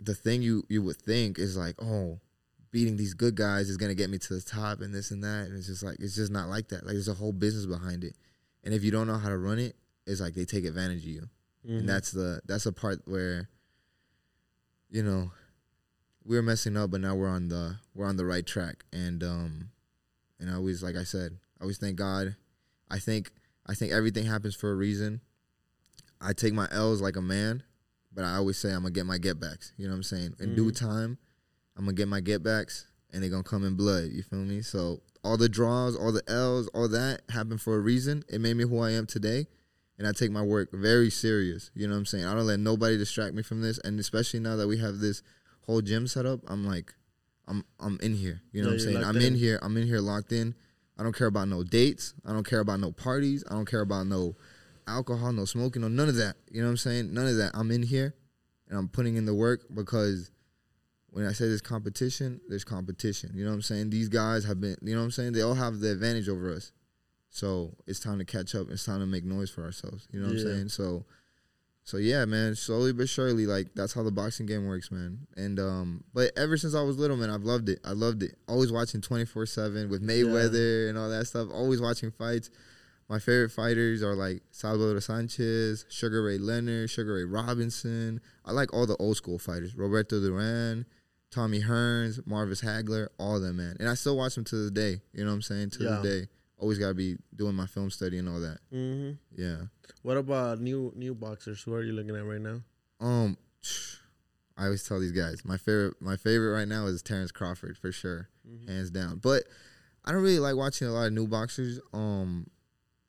the thing you you would think is like, oh, beating these good guys is gonna get me to the top and this and that, and it's just like it's just not like that. Like there's a whole business behind it, and if you don't know how to run it, it's like they take advantage of you, Mhm. and that's the that's the part where, you know, we were messing up, but now we're on the we're on the right track, and um, and I always like I said, I always thank God. I think I think everything happens for a reason. I take my L's like a man, but I always say I'm gonna get my get backs. You know what I'm saying? In due Mhm. time, I'm gonna get my get backs, and they're gonna come in blood. You feel me? So all the draws, all the L's, all that happened for a reason. It made me who I am today, and I take my work very serious. You know what I'm saying? I don't let nobody distract me from this, and especially now that we have this whole gym set up, I'm like, I'm I'm in here. You know Yeah, what I'm saying? I'm in in. here. I'm in here locked in. I don't care about no dates. I don't care about no parties. I don't care about no alcohol, no smoking, no none of that. You know what I'm saying? None of that. I'm in here and I'm putting in the work because when I say there's competition, there's competition. You know what I'm saying? These guys have been, you know what I'm saying? They all have the advantage over us. So it's time to catch up. It's time to make noise for ourselves. You know what Yeah. I'm saying? So, so yeah, man. Slowly but surely, like that's how the boxing game works, man. And um, but ever since I was little, man, I've loved it. I loved it. Always watching 24 seven with Mayweather and all that stuff. Always watching fights. My favorite fighters are like Salvador Sanchez, Sugar Ray Leonard, Sugar Ray Robinson. I like all the old school fighters. Roberto Duran, Tommy Hearns, Marvin Hagler, all of them, man. And I still watch them to this day. You know what I'm saying? To Yeah. this day. Always gotta be doing my film study and all that. Mhm. Yeah. What about new new boxers? Who are you looking at right now? Um, I always tell these guys my favorite. My favorite right now is Terrence Crawford for sure, Mhm. hands down. But I don't really like watching a lot of new boxers. Um,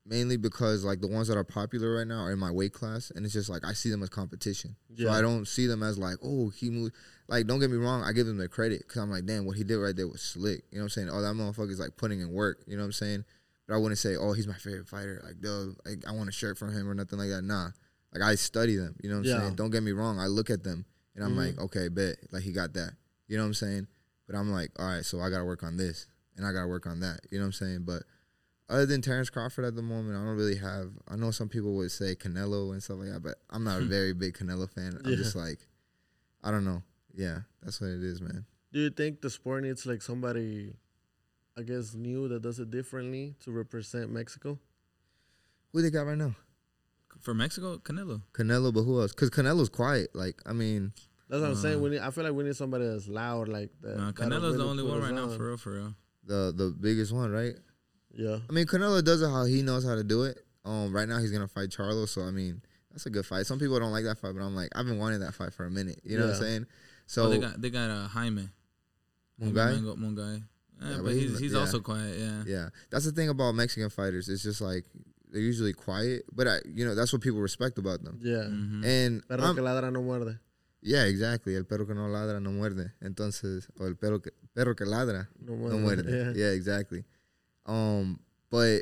mainly because like the ones that are popular right now are in my weight class, and it's just like I see them as competition. So I don't see them as like, oh, he moved. Like, don't get me wrong, I give them the credit because I'm like, damn, what he did right there was slick. You know what I'm saying? Oh, that motherfucker's like putting in work. You know what I'm saying? But I wouldn't say, oh, he's my favorite fighter. Like, duh, like I want a shirt from him or nothing like that. Nah, like I study them. You know what I'm Yeah. saying? Don't get me wrong, I look at them and I'm Mhm. like, okay, bet, like he got that. You know what I'm saying? But I'm like, all right, so I gotta work on this, and I gotta work on that. You know what I'm saying? But other than Terrence Crawford at the moment, I don't really have. I know some people would say Canelo and stuff like that, but I'm not a very big Canelo fan. I'm Yeah. just like, I don't know. Yeah, that's what it is, man. Do you think the sport needs like somebody, I guess, new that does it differently to represent Mexico? Who they got right now? For Mexico, Canelo. Canelo, but who else? Because Canelo's quiet. Like, I mean, That's what I'm saying. Uh, We need, I feel like we need somebody that's loud, like that. Nah, that'll Canelo's the only one us right now, for real, for real. the the biggest one, right? Yeah. I mean, Canelo does it how he knows how to do it. Um, right now he's gonna fight Charlo, so I mean, that's a good fight. Some people don't like that fight, but I'm like, I've been wanting that fight for a minute. You know what I'm saying? So So they got they got uh, Jaime. One Jaime guy? Mango- one guy. Yeah, Yeah, but, but he's- he's he's yeah. also quiet. Yeah. yeah, that's the thing about Mexican fighters. It's just like they're usually quiet, but I, you know, that's what people respect about them. Yeah. Mhm. And Perro I'm- que ladra no muerde. yeah, exactly. El perro que no ladra no muerde. Entonces, o el perro que, perro que ladra No no muerde. muerde. Yeah. Yeah, exactly. Um, but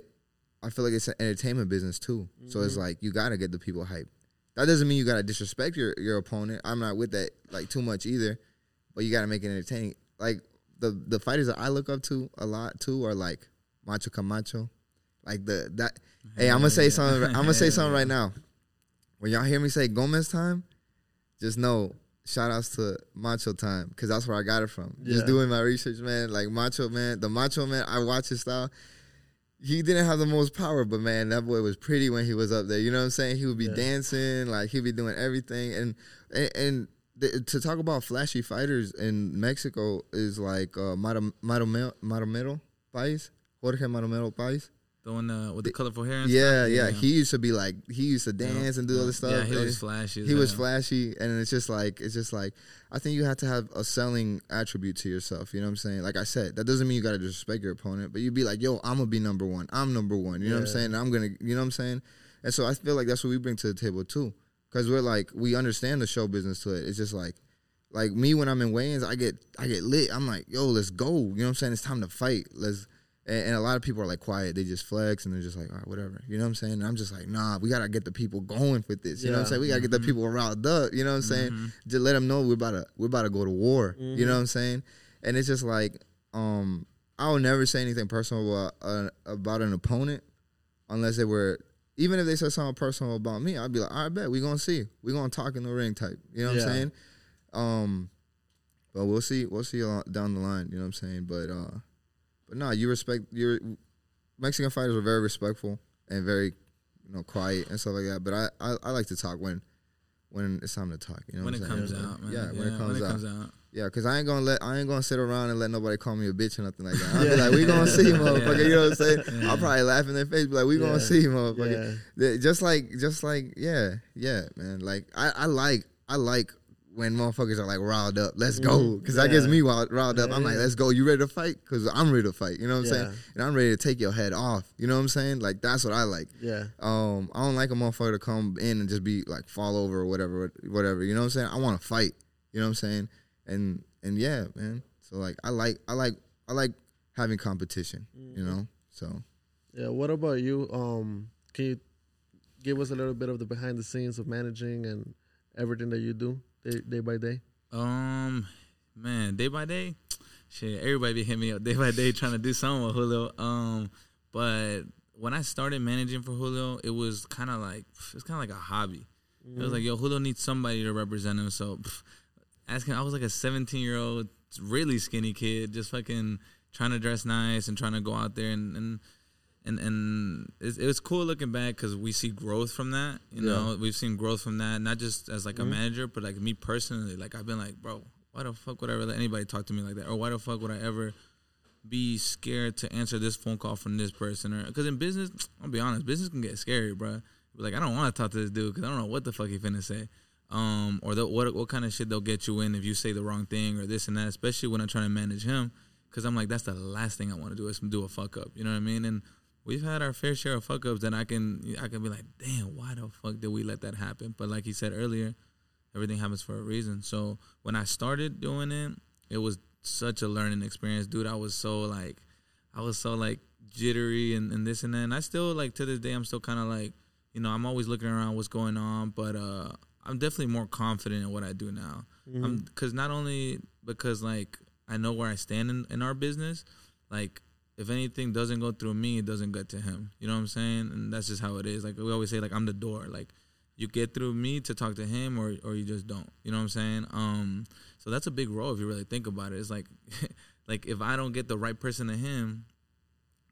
I feel like it's an entertainment business too. So it's Mhm. like you gotta get the people hyped. That doesn't mean you gotta disrespect your your opponent. I'm not with that like too much either. But you gotta make it entertaining. Like the the fighters that I look up to a lot too are like Macho Camacho. Like the that. Hey, I'm gonna say something. I'm gonna say something right now. When y'all hear me say Gomez time, just know shout outs to Macho time because that's where I got it from. Just doing my research, man. Like Macho man, the Macho man. I watch his style. He didn't have the most power, but man, that boy was pretty when he was up there. You know what I'm saying? He would be Yeah. dancing, like he'd be doing everything, and and. and th- to talk about flashy fighters in Mexico is like uh, Marom- Maromero, Maromero Paez, Jorge Maromero Paez. The one uh, with the colorful hair. And Yeah, stuff? yeah, He used to be like he used to dance and do all this stuff. Yeah, he was flashy. he was flashy, and it's just like it's just like I think you have to have a selling attribute to yourself. You know what I'm saying? Like I said, that doesn't mean you got to disrespect your opponent, but you'd be like, yo, I'm gonna be number one. I'm number one. You know what I'm Yeah. saying? I'm gonna, you know what I'm saying? And so I feel like that's what we bring to the table too, because we're like we understand the show business to it. It's just like. Like me when I'm in weigh-ins, I get I get lit. I'm like, yo, let's go. You know what I'm saying? It's time to fight. Let's and, and a lot of people are like quiet. They just flex and they're just like, all right, whatever. You know what I'm saying? And I'm just like, nah, we gotta get the people going with this. You know what I'm saying? We gotta get the people riled up. You know what I'm saying? Mhm. Just let them know we're about to we're about to go to war. You Mhm. know what I'm saying? And it's just like, um, I will never say anything personal about uh, about an opponent unless they were. Even if they said something personal about me, I'd be like, all right, bet we gonna see. We gonna talk in the ring type. You know what Yeah. I'm saying? Um, but we'll see. We'll see down the line. You know what I'm saying? But uh, but no, you respect your Mexican fighters are very respectful and very you know quiet and stuff like that. But I I, I like to talk when when it's time to talk. You know when what it I'm comes out, man. Yeah, when it comes out. out. Yeah, cause I ain't gonna let I ain't gonna sit around and let nobody call me a bitch or nothing like that. I'll be like, we gonna see, motherfucker. You know what I'm saying? Yeah. I'll probably laugh in their face, be like, we Yeah. gonna see, motherfucker. Yeah. Just like, just like, yeah, yeah, man. Like, I, I like, I like when motherfuckers are like riled up. Let's go, Mhm. cause that gets me riled, riled up. Yeah, I'm like, let's go. You ready to fight? Cause I'm ready to fight. You know what I'm saying? And I'm ready to take your head off. You know what I'm saying? Like that's what I like. Yeah. Um, I don't like a motherfucker to come in and just be like fall over or whatever, whatever. You know what I'm saying? I want to fight. You know what I'm saying? And and yeah, man. So like, I like, I like, I like having competition. You know? So Yeah. What about you? Um, can you give us a little bit of the behind the scenes of managing and everything that you do day, day by day? Um, man, day by day, shit, everybody be hitting me up day by day trying to do something with Julio. Um, but when I started managing for Julio, it was kind of like it's kind of like a hobby. It was like, yo, Julio needs somebody to represent him. So, pff, asking, I was like a 17 year old, really skinny kid, just fucking trying to dress nice and trying to go out there and and and and it's, it was cool looking back because we see growth from that. You know, we've seen growth from that, not just as like a manager, but like me personally. Like I've been like, bro, why the fuck would I ever let anybody talk to me like that, or why the fuck would I ever be scared to answer this phone call from this person? Or because in business, I'll be honest, business can get scary, bro. Like I don't want to talk to this dude because I don't know what the fuck he finna say. Um, or the, what what kind of shit they'll get you in if you say the wrong thing or this and that. Especially when I'm trying to manage him, because I'm like, that's the last thing I want to do is do a fuck up. You know what I mean? And we've had our fair share of fuck ups that I can I can be like, damn, why the fuck did we let that happen? But like he said earlier, everything happens for a reason. So when I started doing it, it was such a learning experience, dude. I was so like, I was so like jittery and, and this and that. And I still like to this day, I'm still kind of like, you know, I'm always looking around what's going on, but uh, I'm definitely more confident in what I do now. Mhm. I'm because not only because like I know where I stand in, in our business, like if anything doesn't go through me, it doesn't get to him. You know what I'm saying? And that's just how it is. Like we always say, like I'm the door. Like you get through me to talk to him, or or you just don't. You know what I'm saying? Um, so that's a big role if you really think about it. It's like like if I don't get the right person to him,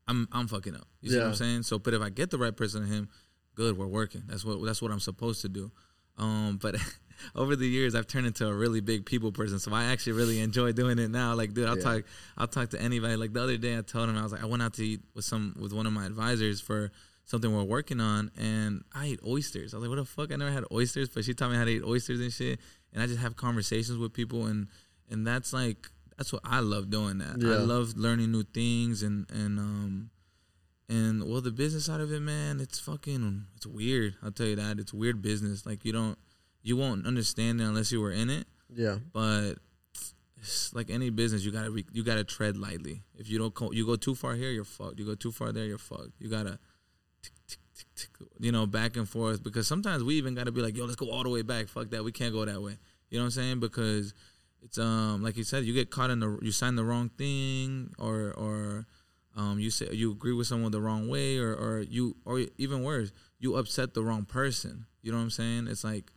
I'm I'm fucking up. You see what I'm saying? So, but if I get the right person to him, good, we're working. That's what that's what I'm supposed to do. Um, but over the years, I've turned into a really big people person, so I actually really enjoy doing it now. Like, dude, I'll Yeah. talk I'll talk to anybody. Like the other day, I told him I was like, I went out to eat with some with one of my advisors for something we're working on, and I ate oysters. I was like, what the fuck? I never had oysters, but she taught me how to eat oysters and shit. And I just have conversations with people, and and that's like that's what I love doing. That I love learning new things, and and um and well, the business side of it, man, it's fucking it's weird. I'll tell you that it's weird business. Like you don't you won't understand it unless you were in it. Yeah. But it's like any business, you gotta re, you gotta tread lightly. If you don't co- you go too far here, you're fucked. You go too far there, you're fucked. You gotta tick, tick, tick, tick, you know back and forth because sometimes we even gotta be like, yo, let's go all the way back. Fuck that, we can't go that way. You know what I'm saying? Because it's um like you said, you get caught in the you sign the wrong thing or or um you say you agree with someone the wrong way or or you or even worse, you upset the wrong person. You know what I'm saying? It's like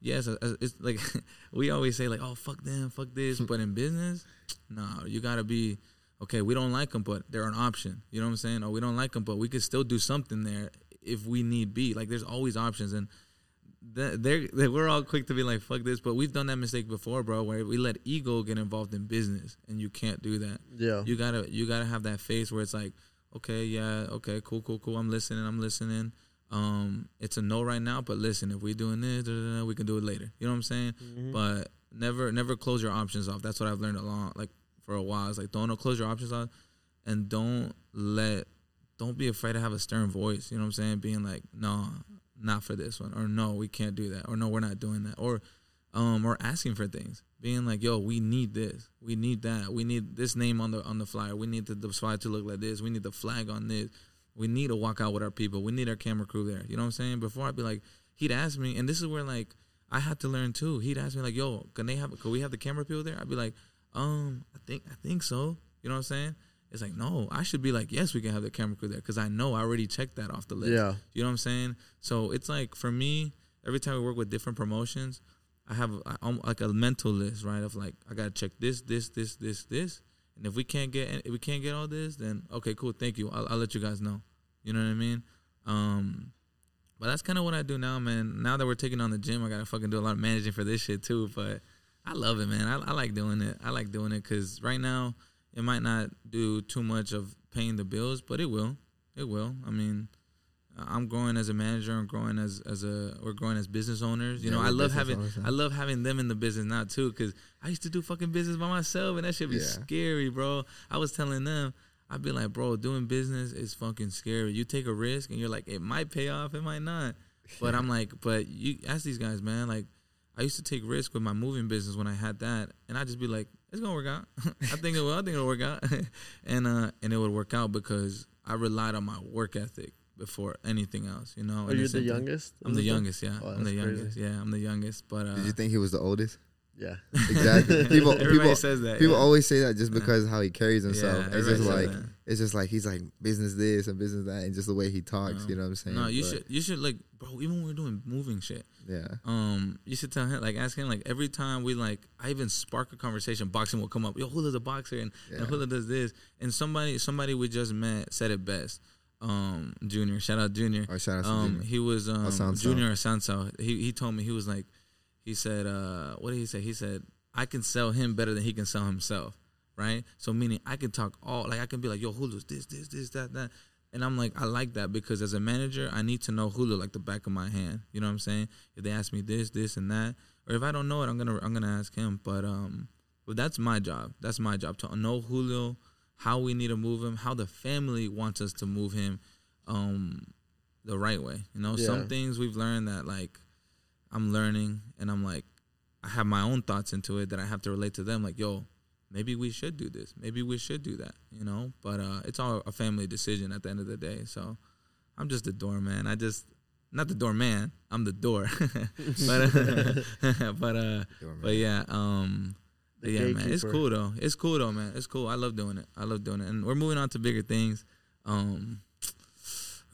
yes, it's it's like we always say like, oh fuck them, fuck this, hmm. but in business, no, you gotta be okay. We don't like them, but they're an option. You know what I'm saying? Or we don't like them, but we could still do something there if we need be. Like there's always options, and they're, they we're all quick to be like fuck this, but we've done that mistake before, bro, where we let ego get involved in business, and you can't do that. Yeah. You gotta you gotta have that face where it's like, okay, yeah, okay, cool, cool, cool. I'm listening. I'm listening. Um, it's a no right now, but listen, if we're doing this, da, da, da, we can do it later. You know what I'm saying? Mm-hmm. But never never close your options off. That's what I've learned a lot. Like for a while, it's like don't close your options off, and don't let don't be afraid to have a stern voice. You know what I'm saying? Being like, no, not for this one, or no, we can't do that, or no, we're not doing that, or um, or asking for things. Being like, yo, we need this, we need that, we need this name on the on the flyer, we need the, the flyer to look like this, we need the flag on this, we need to walk out with our people, we need our camera crew there. You know what I'm saying? Before I'd be like, he'd ask me, and this is where like I had to learn too. He'd ask me like, yo, can they have, can we have the camera people there? I'd be like, um, I think, I think so. You know what I'm saying? It's like, no, I should be like, yes, we can have the camera crew there because I know I already checked that off the list. Yeah. You know what I'm saying? So it's like for me, every time we work with different promotions, I have I, I'm like a mental list, right? Of like I gotta check this, this, this, this, this, and if we can't get if we can't get all this, then okay, cool, thank you. I'll, I'll let you guys know. You know what I mean? Um, but that's kind of what I do now, man. Now that we're taking on the gym, I gotta fucking do a lot of managing for this shit too. But I love it, man. I, I like doing it. I like doing it because right now it might not do too much of paying the bills, but it will. It will. I mean, I'm growing as a manager. I'm growing as as a we're growing as business owners. You Yeah, know, I love having owners. I love having them in the business now too because I used to do fucking business by myself and that should be Yeah. scary, bro. I was telling them. I'd be like, bro, doing business is fucking scary. You take a risk and you're like, it might pay off, it might not. But I'm like, but you ask these guys, man. Like, I used to take risk with my moving business when I had that, and I'd just be like, it's gonna work out. I think it will. I think it'll work out, and uh, and it would work out because I relied on my work ethic before anything else. You know. Are And you it's the youngest? I'm the youngest. Yeah, Oh, I'm the that's crazy. youngest. Yeah, I'm the youngest. But uh, Did you think he was the oldest? Yeah. Exactly. People, everybody people, says that. people yeah. always say that just because of how he carries himself. Yeah, it's just like that. it's just like he's like business this and business that, and just the way he talks. You know what I'm saying? No, you But, should you should like, bro. Even when we're doing moving shit, Yeah. um, you should tell him like ask him like every time we like I even spark a conversation, boxing will come up. Yo, Julio a boxer and, Yeah. and Julio does this, and somebody somebody we just met said it best. Um, Junior, shout out Junior. Or shout out to Um, Junior. he was um Junior Asanso. He he told me he was like, he said, uh, what did he say? He said I can sell him better than he can sell himself, right? So meaning I can talk all like I can be like, yo, Julio's this, this, this, that, that. And I'm like, I like that because as a manager, I need to know Hulu like the back of my hand. You know what I'm saying? If they ask me this, this, and that, or if I don't know it, I'm gonna I'm gonna ask him. But um, but that's my job. That's my job to know Julio, how we need to move him, how the family wants us to move him, um, the right way. You know, Yeah. some things we've learned that like I'm learning, and I'm like, I have my own thoughts into it that I have to relate to them. Like, yo, maybe we should do this. Maybe we should do that. You know, but uh, it's all a family decision at the end of the day. So I'm just a doorman. I just not the doorman. I'm the door. but uh, but uh, but yeah, um, The yeah, man, it's cool though. It's cool though, man. It's cool. I love doing it. I love doing it, and we're moving on to bigger things. Um,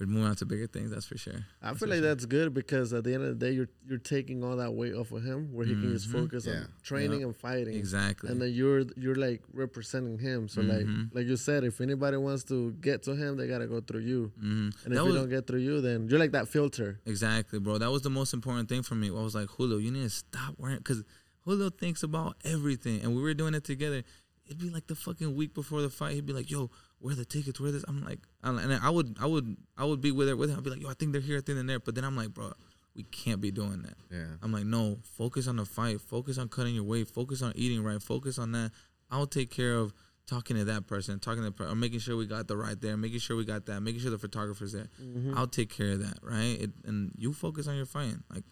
we're moving on to bigger things. That's for sure. I That's feel like sure. that's good because at the end of the day, you're you're taking all that weight off of him, where he can just Mhm. focus Yeah. on training Yeah. and fighting, exactly. and then you're you're like representing him. So Mhm. like like you said, if anybody wants to get to him, they gotta go through you. hmm And if That you don't get through you, then you're like that filter. Exactly, bro. That was the most important thing for me. I was like, Julio, you need to stop wearing because Julio thinks about everything, and we were doing it together. It'd be like the fucking week before the fight. He'd be like, "Yo, where the tickets? Where this?" I'm like, and I would, I would, I would be with her with him. I'd be like, "Yo, I think they're here. I think they're there." But then I'm like, "Bro, we can't be doing that." Yeah. I'm like, "No, focus on the fight. Focus on cutting your weight. Focus on eating right. Focus on that. I'll take care of." Talking to that person, talking to per- or making sure we got the right there, making sure we got that, making sure the photographer's there. Mm-hmm. I'll take care of that, right? It, and you focus on your fighting. Like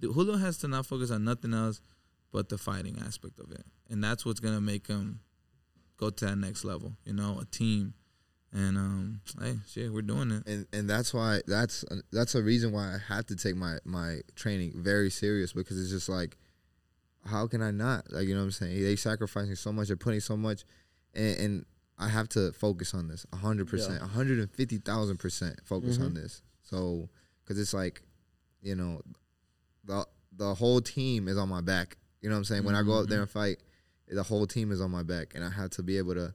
the- Julio has to not focus on nothing else but the fighting aspect of it, and that's what's gonna make him go to that next level. You know, a team, and um, hey, shit, we're doing it. and and that's why that's that's a reason why I have to take my my training very serious because it's just like how can I not like you know what I'm saying they sacrificing so much they're putting so much and, and I have to focus on this hundred percent Yeah. hundred and fifty thousand percent focus on Mhm. this so because it's like you know the the whole team is on my back you know what I'm saying when I go up there and fight the whole team is on my back and I have to be able to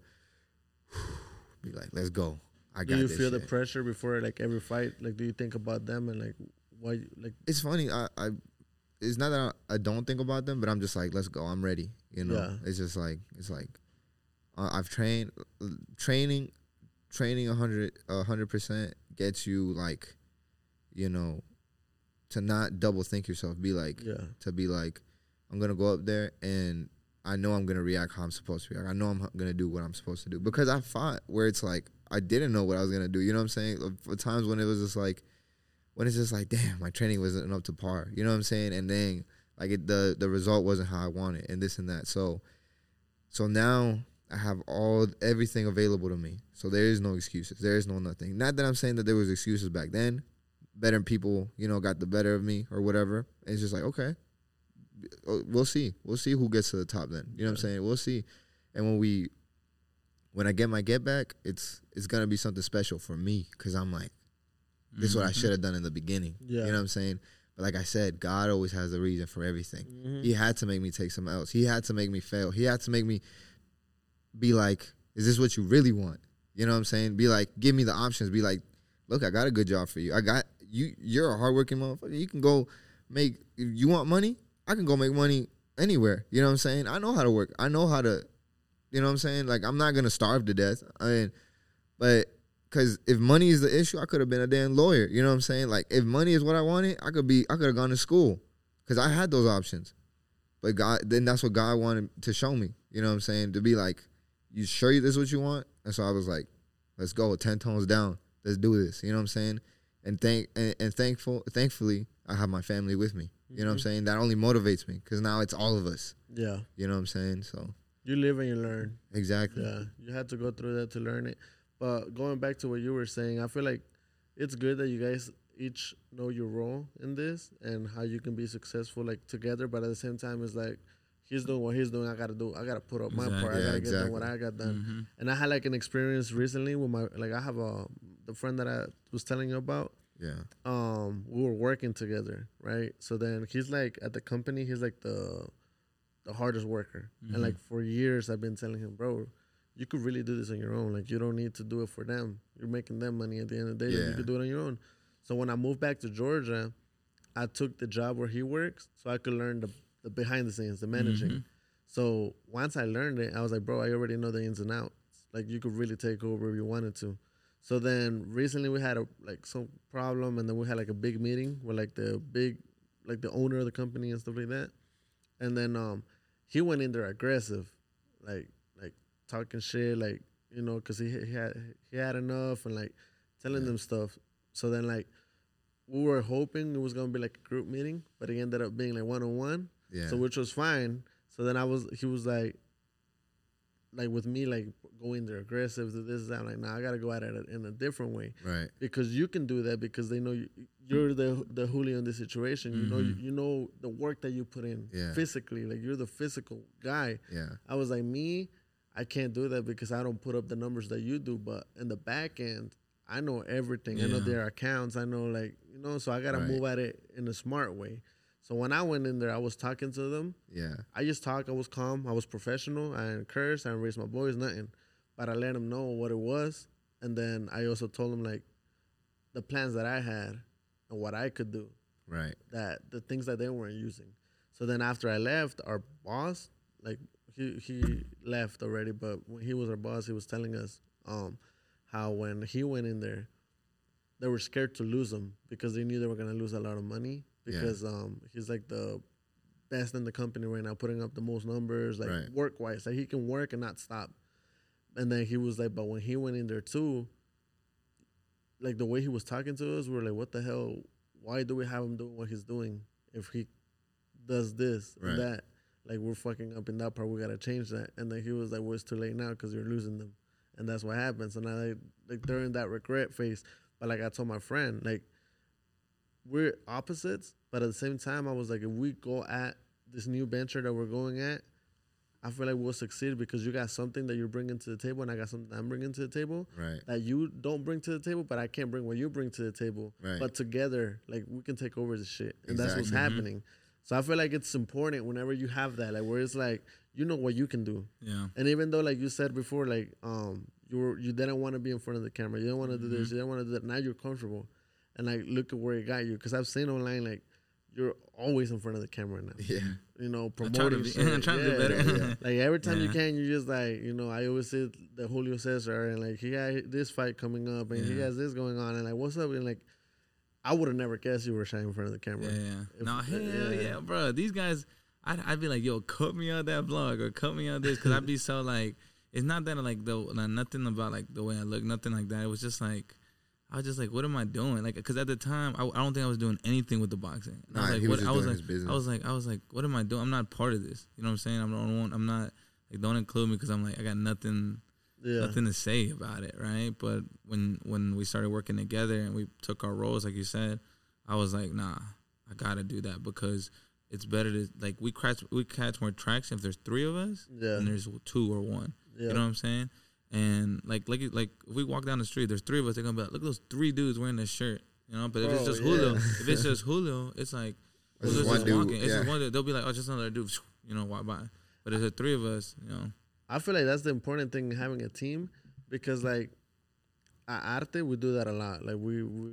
be like let's go I got Do you feel the pressure before like every fight? Like, do you think about them and like why? Like, it's funny. I, I it's not that I, I don't think about them, but I'm just like, let's go. I'm ready. You know, Yeah. it's just like it's like uh, I've trained, training, training a hundred a hundred percent gets you like, you know, to not double think yourself. Be like yeah, to be like, I'm gonna go up there and I know I'm gonna react how I'm supposed to react. I know I'm gonna do what I'm supposed to do because I fought where it's like I didn't know what I was gonna do. You know what I'm saying? For times when it was just like, when it's just like, damn, my training wasn't up to par. You know what I'm saying? And then like it, the the result wasn't how I wanted, and this and that. So, so now I have all everything available to me. So there is no excuses. There is no nothing. Not that I'm saying that there was excuses back then. Better people, you know, got the better of me or whatever. It's just like okay, we'll see. We'll see who gets to the top then. You know what I'm saying? We'll see. And when we when I get my get back, it's it's gonna be something special for me because I'm like, this is what I Mhm. should have done in the beginning. Yeah. You know what I'm saying? But like I said, God always has a reason for everything. Mhm. He had to make me take something else. He had to make me fail. He had to make me be like, is this what you really want? You know what I'm saying? Be like, give me the options. Be like, look, I got a good job for you. I got you. You're a hardworking motherfucker. You can go make. You want money? I can go make money anywhere. You know what I'm saying? I know how to work. I know how to. You know what I'm saying? Like I'm not gonna starve to death. I mean, but because if money is the issue, I could have been a damn lawyer. You know what I'm saying? Like if money is what I wanted, I could be. I could have gone to school because I had those options. But God, then that's what God wanted to show me. You know what I'm saying? To be like, you sure this is what you want? And so I was like, let's go, ten tones down. Let's do this. You know what I'm saying? And thank and, and thankful, thankfully, I have my family with me. You know what I'm saying? That only motivates me because now it's all of us. yeah. You know what I'm saying? So You live and you learn. exactly. Yeah, you had to go through that to learn it. But going back to what you were saying, I feel like it's good that you guys each know your role in this and how you can be successful like together. But at the same time, it's like he's doing what he's doing. I gotta do. I gotta put up my part. I Exactly. gotta Yeah, get done what. I got done. Mhm. And I had like an experience recently with my like I have a the friend that I was telling you about. Yeah. Um, we were working together, right? So then he's like at the company, he's like the the hardest worker. And like for years I've been telling him, bro, you could really do this on your own. Like you don't need to do it for them. You're making them money at the end of the day. Like, you Yeah. could do it on your own. So when I moved back to Georgia, I took the job where he works so I could learn the, the behind the scenes, the managing. So once I learned it, I was like, bro, I already know the ins and outs. Like you could really take over if you wanted to. So then recently we had a like some problem and then we had like a big meeting with like the big like the owner of the company and stuff like that. And then um he went in there aggressive, like like talking shit, like you know, cause he he had he had enough and like telling them stuff. So then like we were hoping it was gonna be like a group meeting, but it ended up being like one on one. Yeah. So which was fine. So then I was he was like like with me, like going there aggressive to this, that. I'm like, nah, I gotta go at it in a different way Right. because you can do that because they know you, you're the the Julio in this situation. You know, you, you know the work that you put in Yeah. physically. Like you're the physical guy. Yeah. I was like, me, I can't do that because I don't put up the numbers that you do. But in the back end, I know everything. I know their accounts. I know like you know, so I gotta Right. move at it in a smart way. So when I went in there, I was talking to them. Yeah. I just talked. I was calm. I was professional. I didn't curse. I didn't raise my voice. Nothing. But I let them know what it was, and then I also told them like the plans that I had and what I could do. Right. That the things that they weren't using. So then after I left, our boss, like he he left already, but when he was our boss, he was telling us um how when he went in there, they were scared to lose him because they knew they were gonna lose a lot of money Yeah. because um he's like the best in the company right now, putting up the most numbers, like Right. work wise. Like he can work and not stop. And then he was like, but when he went in there too, like the way he was talking to us, we were like, what the hell? Why do we have him doing what he's doing if he does this Right. and that? Like we're fucking up in that part. We gotta change that. And then he was like, well, it's too late now because you're losing them, and that's what happens. And I like, like they're in that regret phase. But like I told my friend, like we're opposites, but at the same time, I was like, if we go at this new venture that we're going at, I feel like we'll succeed because you got something that you're bringing to the table, and I got something I'm bringing to the table Right. that you don't bring to the table, but I can't bring what you bring to the table. Right. But together, like we can take over the shit, and that's what's Exactly. happening. So I feel like it's important whenever you have that, like where it's like you know what you can do, Yeah. and even though like you said before, like um you were you didn't want to be in front of the camera, you didn't want to do this, you didn't want to do that. Now you're comfortable, and like look at where it got you. Because I've seen online like you're always in front of the camera now. Yeah. You know, to promoting be-. I'm trying to do Yeah, better. yeah, yeah. Like every time you can, you just like you know. I always see the Julio Cesar, and like he got this fight coming up, and he has this going on, and like what's up, and like I would have never guessed you were shy in front of the camera. Yeah, yeah. If- no, hell yeah. yeah. bro. These guys, I'd, I'd be like, yo, cut me out that vlog or cut me out this because I'd be so like, it's not that like the like, nothing about like the way I look, nothing like that. It was just like. I was just like, what am I doing? Like, because at the time, I, I don't think I was doing anything with the boxing. And I Nah, was like, he was what? just I was doing like, his business. I was like, I was like, what am I doing? I'm not part of this. You know what I'm saying? I'm the only one. I'm not like don't include me because I'm like I got nothing yeah, nothing to say about it, right? But when when we started working together and we took our roles, like you said, I was like, nah, I gotta do that because it's better to like we catch we catch more traction if there's three of us Yeah. than there's two or one. yeah. You know what I'm saying? And like like like if we walk down the street, there's three of us. They're gonna be like, look at those three dudes wearing this shirt. You know, but if it's Bro, just Julio, if it's just Julio, it's like It's just one just dude, walking. It's just one dude. They'll be like, oh, just another dude. You know, walk by. But if there's three of us, you know, I feel like that's the important thing having a team because like at Arte we do that a lot. Like we we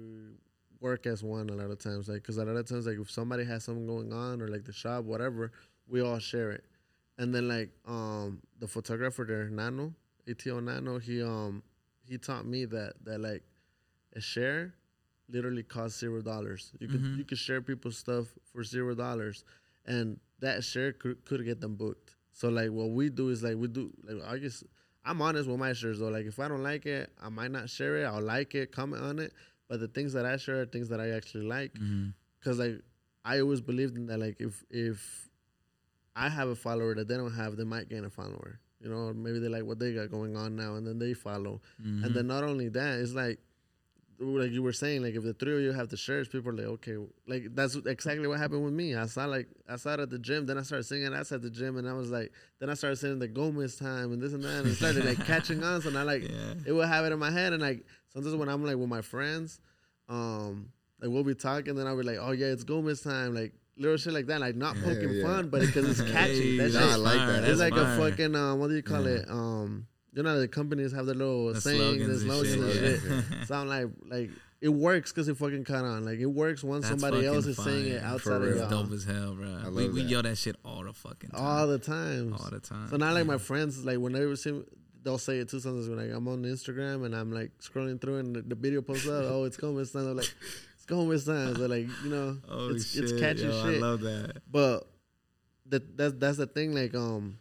work as one a lot of times. Like because a lot of times like if somebody has something going on or like the shop whatever, we all share it. And then like um the photographer there Nano ATO Nano he um he taught me that that like a share literally costs zero dollars. You could Mhm. you could share people's stuff for zero dollars, and that share could could get them booked. So like what we do is like we do like I just I'm honest with my shares though. Like if I don't like it, I might not share it. I'll like it, comment on it. But the things that I share are things that I actually like. mm-hmm. Cause like I always believed in that. Like if if I have a follower that they don't have, they might gain a follower. You know, maybe they like what they got going on now, and then they follow. Mm-hmm. And then not only that, it's like like you were saying, like if the three of you have the shirts, people are like, okay, like that's exactly what happened with me. I saw like I saw it at the gym, then I started singing outside the gym, and I was like, then I started singing the Gomez time and this and that, and it started like catching on. So now like Yeah. it would have it in my head, and like sometimes when I'm like with my friends, um, like we'll be talking, then I'll be like, oh yeah, it's Gomez time, like little shit like that, like not Yeah, poking yeah. fun, but because it's catchy. Hey, that Nah, shit I like that. it's like fire. a fucking um, what do you call Yeah. it? Um, you know the companies have their little The sayings and slogans and and shit, shit. yeah. So I'm like, like it works because it fucking caught on. Like it works once That's somebody else is saying it outside of. It's y'all dope as hell, bro. We we yell that shit all the fucking time. all the time, all the time. So now, like my friends, like whenever they see, they'll say it too. Sometimes when like I'm on Instagram and I'm like scrolling through and the, the video posts up, oh, it's coming. time. I'm like, it's with signs, So like you know, oh it's shit, it's catchy yo, shit. I love that. But that that's that's the thing. Like um,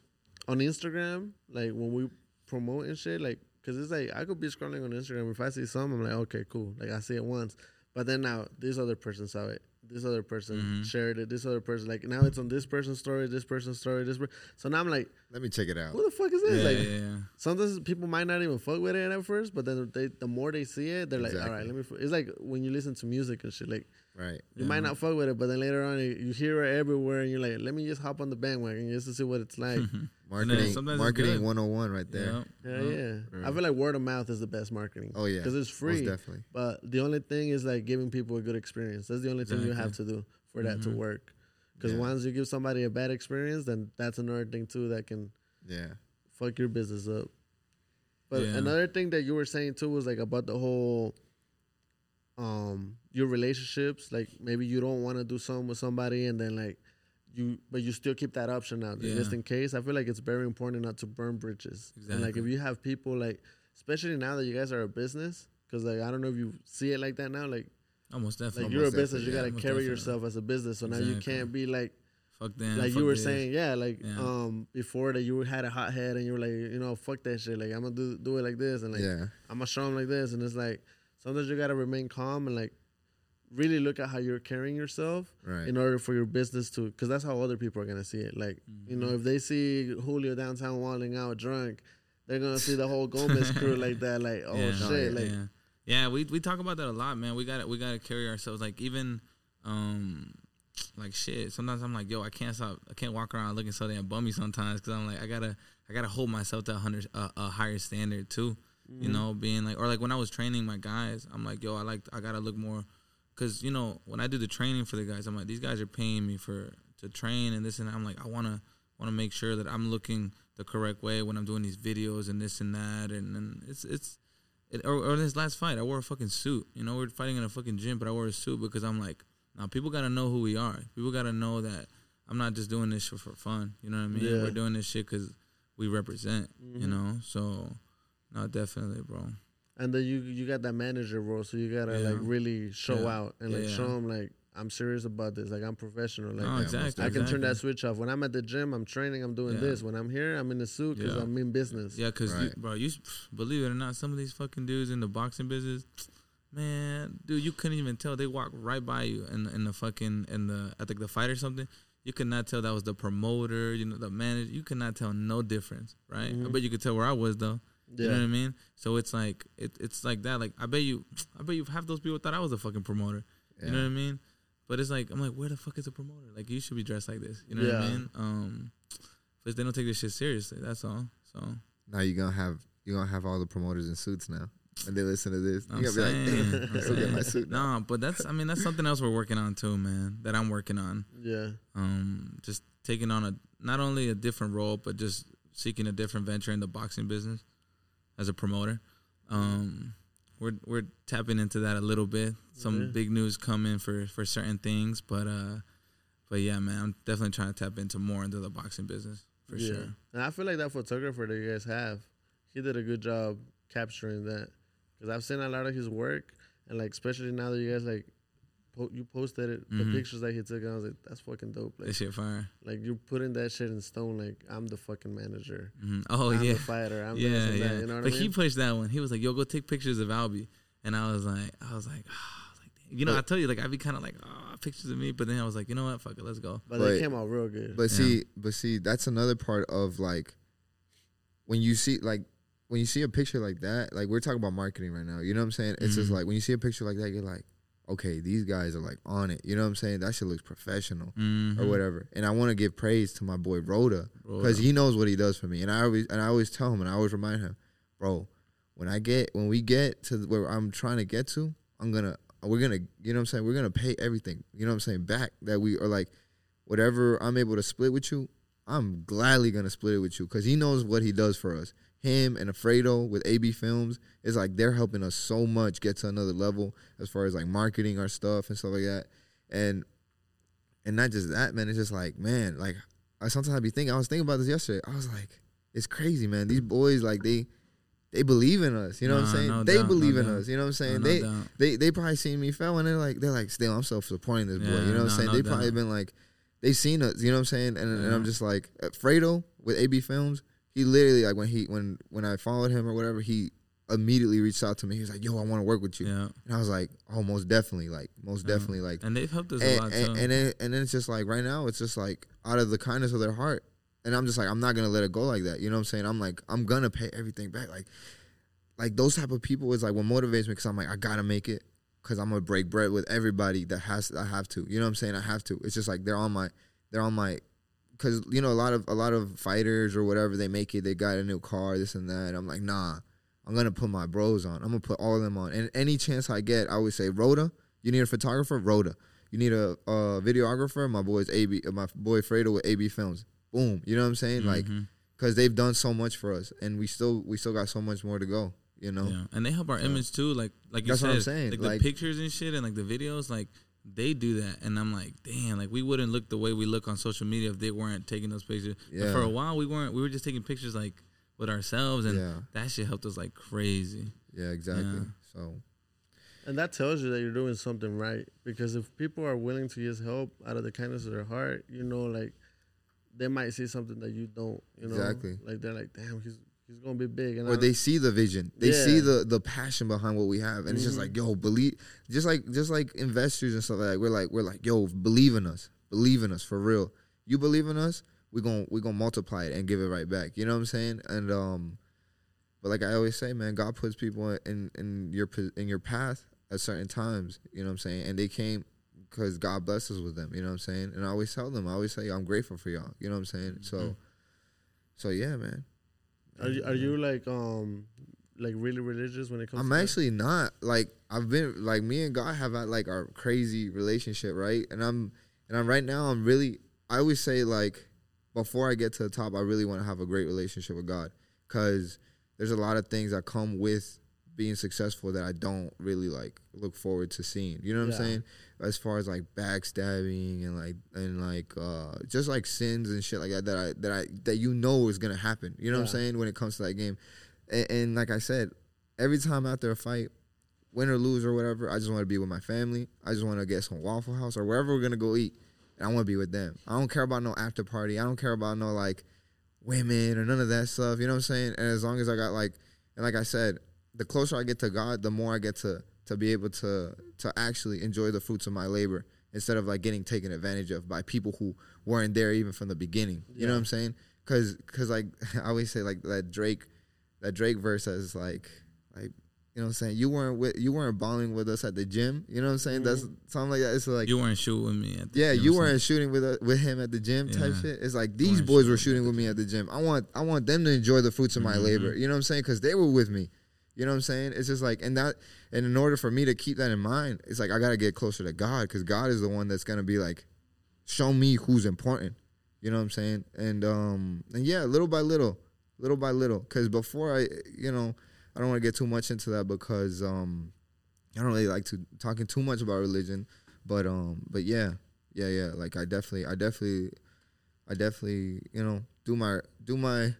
on Instagram, like when we promote and shit, like because it's like I could be scrolling on Instagram. If I see some, I'm like, okay, cool. Like I see it once, but then now this other person saw it. This other person Mhm. shared it. This other person like now it's on this person's story, this person's story, this. Per- so now I'm like, Let me check it out. who the fuck is this? Yeah, like yeah, yeah. sometimes people might not even fuck with it at first, but then they the more they see it, they're like, all right, let me. F-. It's like when you listen to music and shit. Like Right. you Yeah. might not fuck with it, but then later on you, you hear it everywhere, and you're like, let me just hop on the bandwagon just to see what it's like. Marketing, sometimes it's marketing good. 101 right there. Yeah. Yeah, Yeah. yeah. I feel like word of mouth is the best marketing. Oh yeah, because it's Most free. definitely. But the only thing is like giving people a good experience. That's the only thing you have to do for that to Mhm. work. Because Yeah. once you give somebody a bad experience, then that's another thing too that can Yeah. fuck your business up. But Yeah. another thing that you were saying too was like about the whole um your relationships. Like maybe you don't want to do something with somebody and then like you but you still keep that option out Yeah. just in case. I feel like it's very important not to burn bridges. And like if you have people like especially now that you guys are a business because like I don't know if you see it like that now like Almost like definitely. you're a business you yeah. gotta carry definitely. yourself as a business so now you can't be like fuck them. like fuck you were this. saying, yeah, like Yeah. um before that you had a hot head and you were like, you know, fuck that shit. Like I'm gonna do do it like this and like yeah. I'm gonna show them like this, and it's like sometimes you gotta remain calm and like really look at how you're carrying yourself Right. in order for your business to, because that's how other people are gonna see it. Like you know, if they see Julio downtown walling out drunk, they're gonna see the whole Gomez crew like that. Like oh yeah. shit, yeah, like yeah. Yeah, we we talk about that a lot, man. We got to we got to carry ourselves like even um like shit. Sometimes I'm like, yo, I can't stop. I can't walk around looking so damn bummy sometimes because I'm like, I gotta I gotta hold myself to a hundred a, a higher standard too. You know, being like or like when I was training my guys, I'm like, yo, I like I gotta look more because you know when I do the training for the guys, I'm like, these guys are paying me for to train and this and that. I'm like, I wanna wanna make sure that I'm looking the correct way when I'm doing these videos and this and that and, and it's it's it, or, or this last fight, I wore a fucking suit. You know, we're fighting in a fucking gym, but I wore a suit because I'm like, now people gotta know who we are. People gotta know that I'm not just doing this shit for fun. You know what I mean? Yeah. We're doing this shit because we represent. You Mhm. know, so no, definitely, bro. And then you you got that manager role, so you gotta Yeah. like really show Yeah. out and like Yeah. show them like I'm serious about this. Like I'm professional. Like no, exactly. I can turn that switch off. When I'm at the gym, I'm training, I'm doing Yeah. this. When I'm here, I'm in the suit because Yeah. I'm in business. Yeah, cause Right. bro, you believe it or not, some of these fucking dudes in the boxing business, man, dude, you couldn't even tell. They walk right by you in in the fucking in the I think the fight or something. You could not tell that was the promoter, you know, the manager. You could not tell no difference, right? I Mhm. bet you could tell where I was though. Yeah. You know what I mean? So it's like it, it's like that. Like I bet you, I bet you half those people thought I was a fucking promoter. Yeah. You know what I mean? But it's like I'm like, where the fuck is a promoter? Like you should be dressed like this. You know what I mean? Um, because they don't take this shit seriously. That's all. So Now you're gonna have you're gonna have all the promoters in suits now. And they listen to this. I'm You're gonna be like, I'm get my suit now. No, but that's I mean that's something else we're working on too, man. That I'm working on. Yeah. Um, just taking on a not only a different role, but just seeking a different venture in the boxing business as a promoter. Um, we're we're tapping into that a little bit. Some Yeah. big news coming for for certain things, but uh, but yeah, man, I'm definitely trying to tap into more into the boxing business for yeah. sure. And I feel like that photographer that you guys have, he did a good job capturing that. Because I've seen a lot of his work, and like especially now that you guys like, po- you posted it, the Mhm. pictures that he took, and I was like, that's fucking dope. Like, This shit fire. like you're putting that shit in stone. Like I'm the fucking manager. hmm Oh I'm yeah, the fighter. I'm yeah, this yeah. that. You know what but I he pushed that one. He was like, "Yo, go take pictures of Albie," and I was like, I was like, ah, like, you know, I tell you, like, I'd be kind of like, oh, pictures of me, but then I was like, you know what, fuck it, let's go. but, But- they came out real good. But Yeah. see, but see, that's another part of like when you see like when you see a picture like that, like we're talking about marketing right now. You know what I'm saying? It's just Mhm. like when you see a picture like that, you're like, okay, these guys are like on it. You know what I'm saying? That shit looks professional Mm-hmm. or whatever. And I want to give praise to my boy Rhoda because he knows what he does for me. And I always and I always tell him and I always remind him, bro, when I get when we get to where I'm trying to get to, I'm gonna we're gonna you know what I'm saying we're gonna pay everything you know what I'm saying back that we are like whatever I'm able to split with you. I'm gladly gonna split it with you because he knows what he does for us. Him and Alfredo with AB Films is like they're helping us so much get to another level as far as like marketing our stuff and stuff like that. And and not just that, man. It's just like, man, like I sometimes I be thinking. I was thinking about this yesterday. I was like, it's crazy, man. These boys, like they, they believe in us. You know what I'm saying? no they doubt, no believe in doubt. us. You know what I'm saying? No, no they, doubt. they, they probably seen me fail, and they're like, they're like, still, I'm self supporting this boy. You know what I'm no, saying? no they probably been like, they seen us. You know what I'm saying? And, and I'm just like, Fredo with AB Films. He literally like when he when when I followed him or whatever, he immediately reached out to me. He was like, "Yo, I want to work with you," Yeah, and I was like, "Oh, most definitely, like most Yeah. definitely, like." and they've helped us a And, lot and, and then and then it's just like right now, it's just like out of the kindness of their heart, and I'm just like, I'm not gonna let it go like that. You know what I'm saying? I'm like, I'm gonna pay everything back. Like, like those type of people is like what motivates me because I'm like, I gotta make it because I'm gonna break bread with everybody that has I have to. You know what I'm saying? I have to. It's just like they're on my they're on my because you know a lot of a lot of fighters or whatever they make it. They got a new car, this and that. I'm like, nah. I'm gonna put my bros on. I'm gonna put all of them on. And any chance I get, I always say, Rhoda, you need a photographer, Rhoda. You need a, videographer, my boy's AB, my boy Fredo with AB Films. Boom. You know what I'm saying? Like, Mhm. because they've done so much for us, and we still we still got so much more to go. You know? Yeah, and they help our image too. Like like you That's said, what I'm saying, like, like- the pictures and shit, and like the videos, like they do that. And I'm like, damn, like we wouldn't look the way we look on social media if they weren't taking those pictures. And Yeah. for a while, we weren't. We were just taking pictures like with ourselves, and Yeah. that shit helped us like crazy. Yeah, exactly. Yeah. So And that tells you that you're doing something right. Because if people are willing to use help out of the kindness of their heart, you know, like they might see something that you don't. You know, Exactly. Like they're like, damn, he's he's gonna be big. And or they see the vision they Yeah. see the the passion behind what we have and it's just Mhm. like yo believe just like just like investors and stuff like that we're like we're like yo believe in us believe in us for real you believe in us we're gonna we're gonna multiply it and give it right back you know what i'm saying and um but like i always say man god puts people in in your in your path at certain times you know what i'm saying and they came because god blesses with them you know what i'm saying and i always tell them i always say i'm grateful for y'all you know what i'm saying so Mhm. so yeah man Are you, are you like um like really religious when it comes? I'm to that? actually not like I've been like me and God have had like our crazy relationship, right? And I'm and I'm right now I'm really I always say like before I get to the top, I really want to have a great relationship with God because there's a lot of things that come with being successful that I don't really like look forward to seeing. You know what Yeah. I'm saying? As far as like backstabbing and like and like uh just like sins and shit like that that I that I that you know is gonna happen. You know what I'm saying when it comes to that game. And, and like I said, every time after a fight, win or lose or whatever, I just want to be with my family. I just want to get some Waffle House or wherever we're gonna go eat, and I want to be with them. I don't care about no after party. I don't care about no like women or none of that stuff. You know what I'm saying? And as long as I got like, and like I said, the closer I get to God, the more I get to to be able to to actually enjoy the fruits of my labor instead of like getting taken advantage of by people who weren't there even from the beginning. You know what I'm saying? Because cause like I always say like that Drake that Drake verse is like like you know what I'm saying? You weren't with you weren't balling with us at the gym. You know what I'm saying? That's something like that. It's like you weren't shooting with me. At the yeah, gym, you weren't shooting with uh, with him at the gym type shit. It's like these boys were shooting with me at the gym. I want I want them to enjoy the fruits of my Mhm. labor. You know what I'm saying? Because they were with me. You know what I'm saying? It's just like and that and in order for me to keep that in mind, it's like I gotta get closer to God because God is the one that's gonna be like, show me who's important. You know what I'm saying? And um and yeah, little by little, little by little. Because before I, you know, I don't want to get too much into that because um I don't really like to talking too much about religion, but um but yeah, yeah, yeah. Like I definitely, I definitely, I definitely, you know, do my do my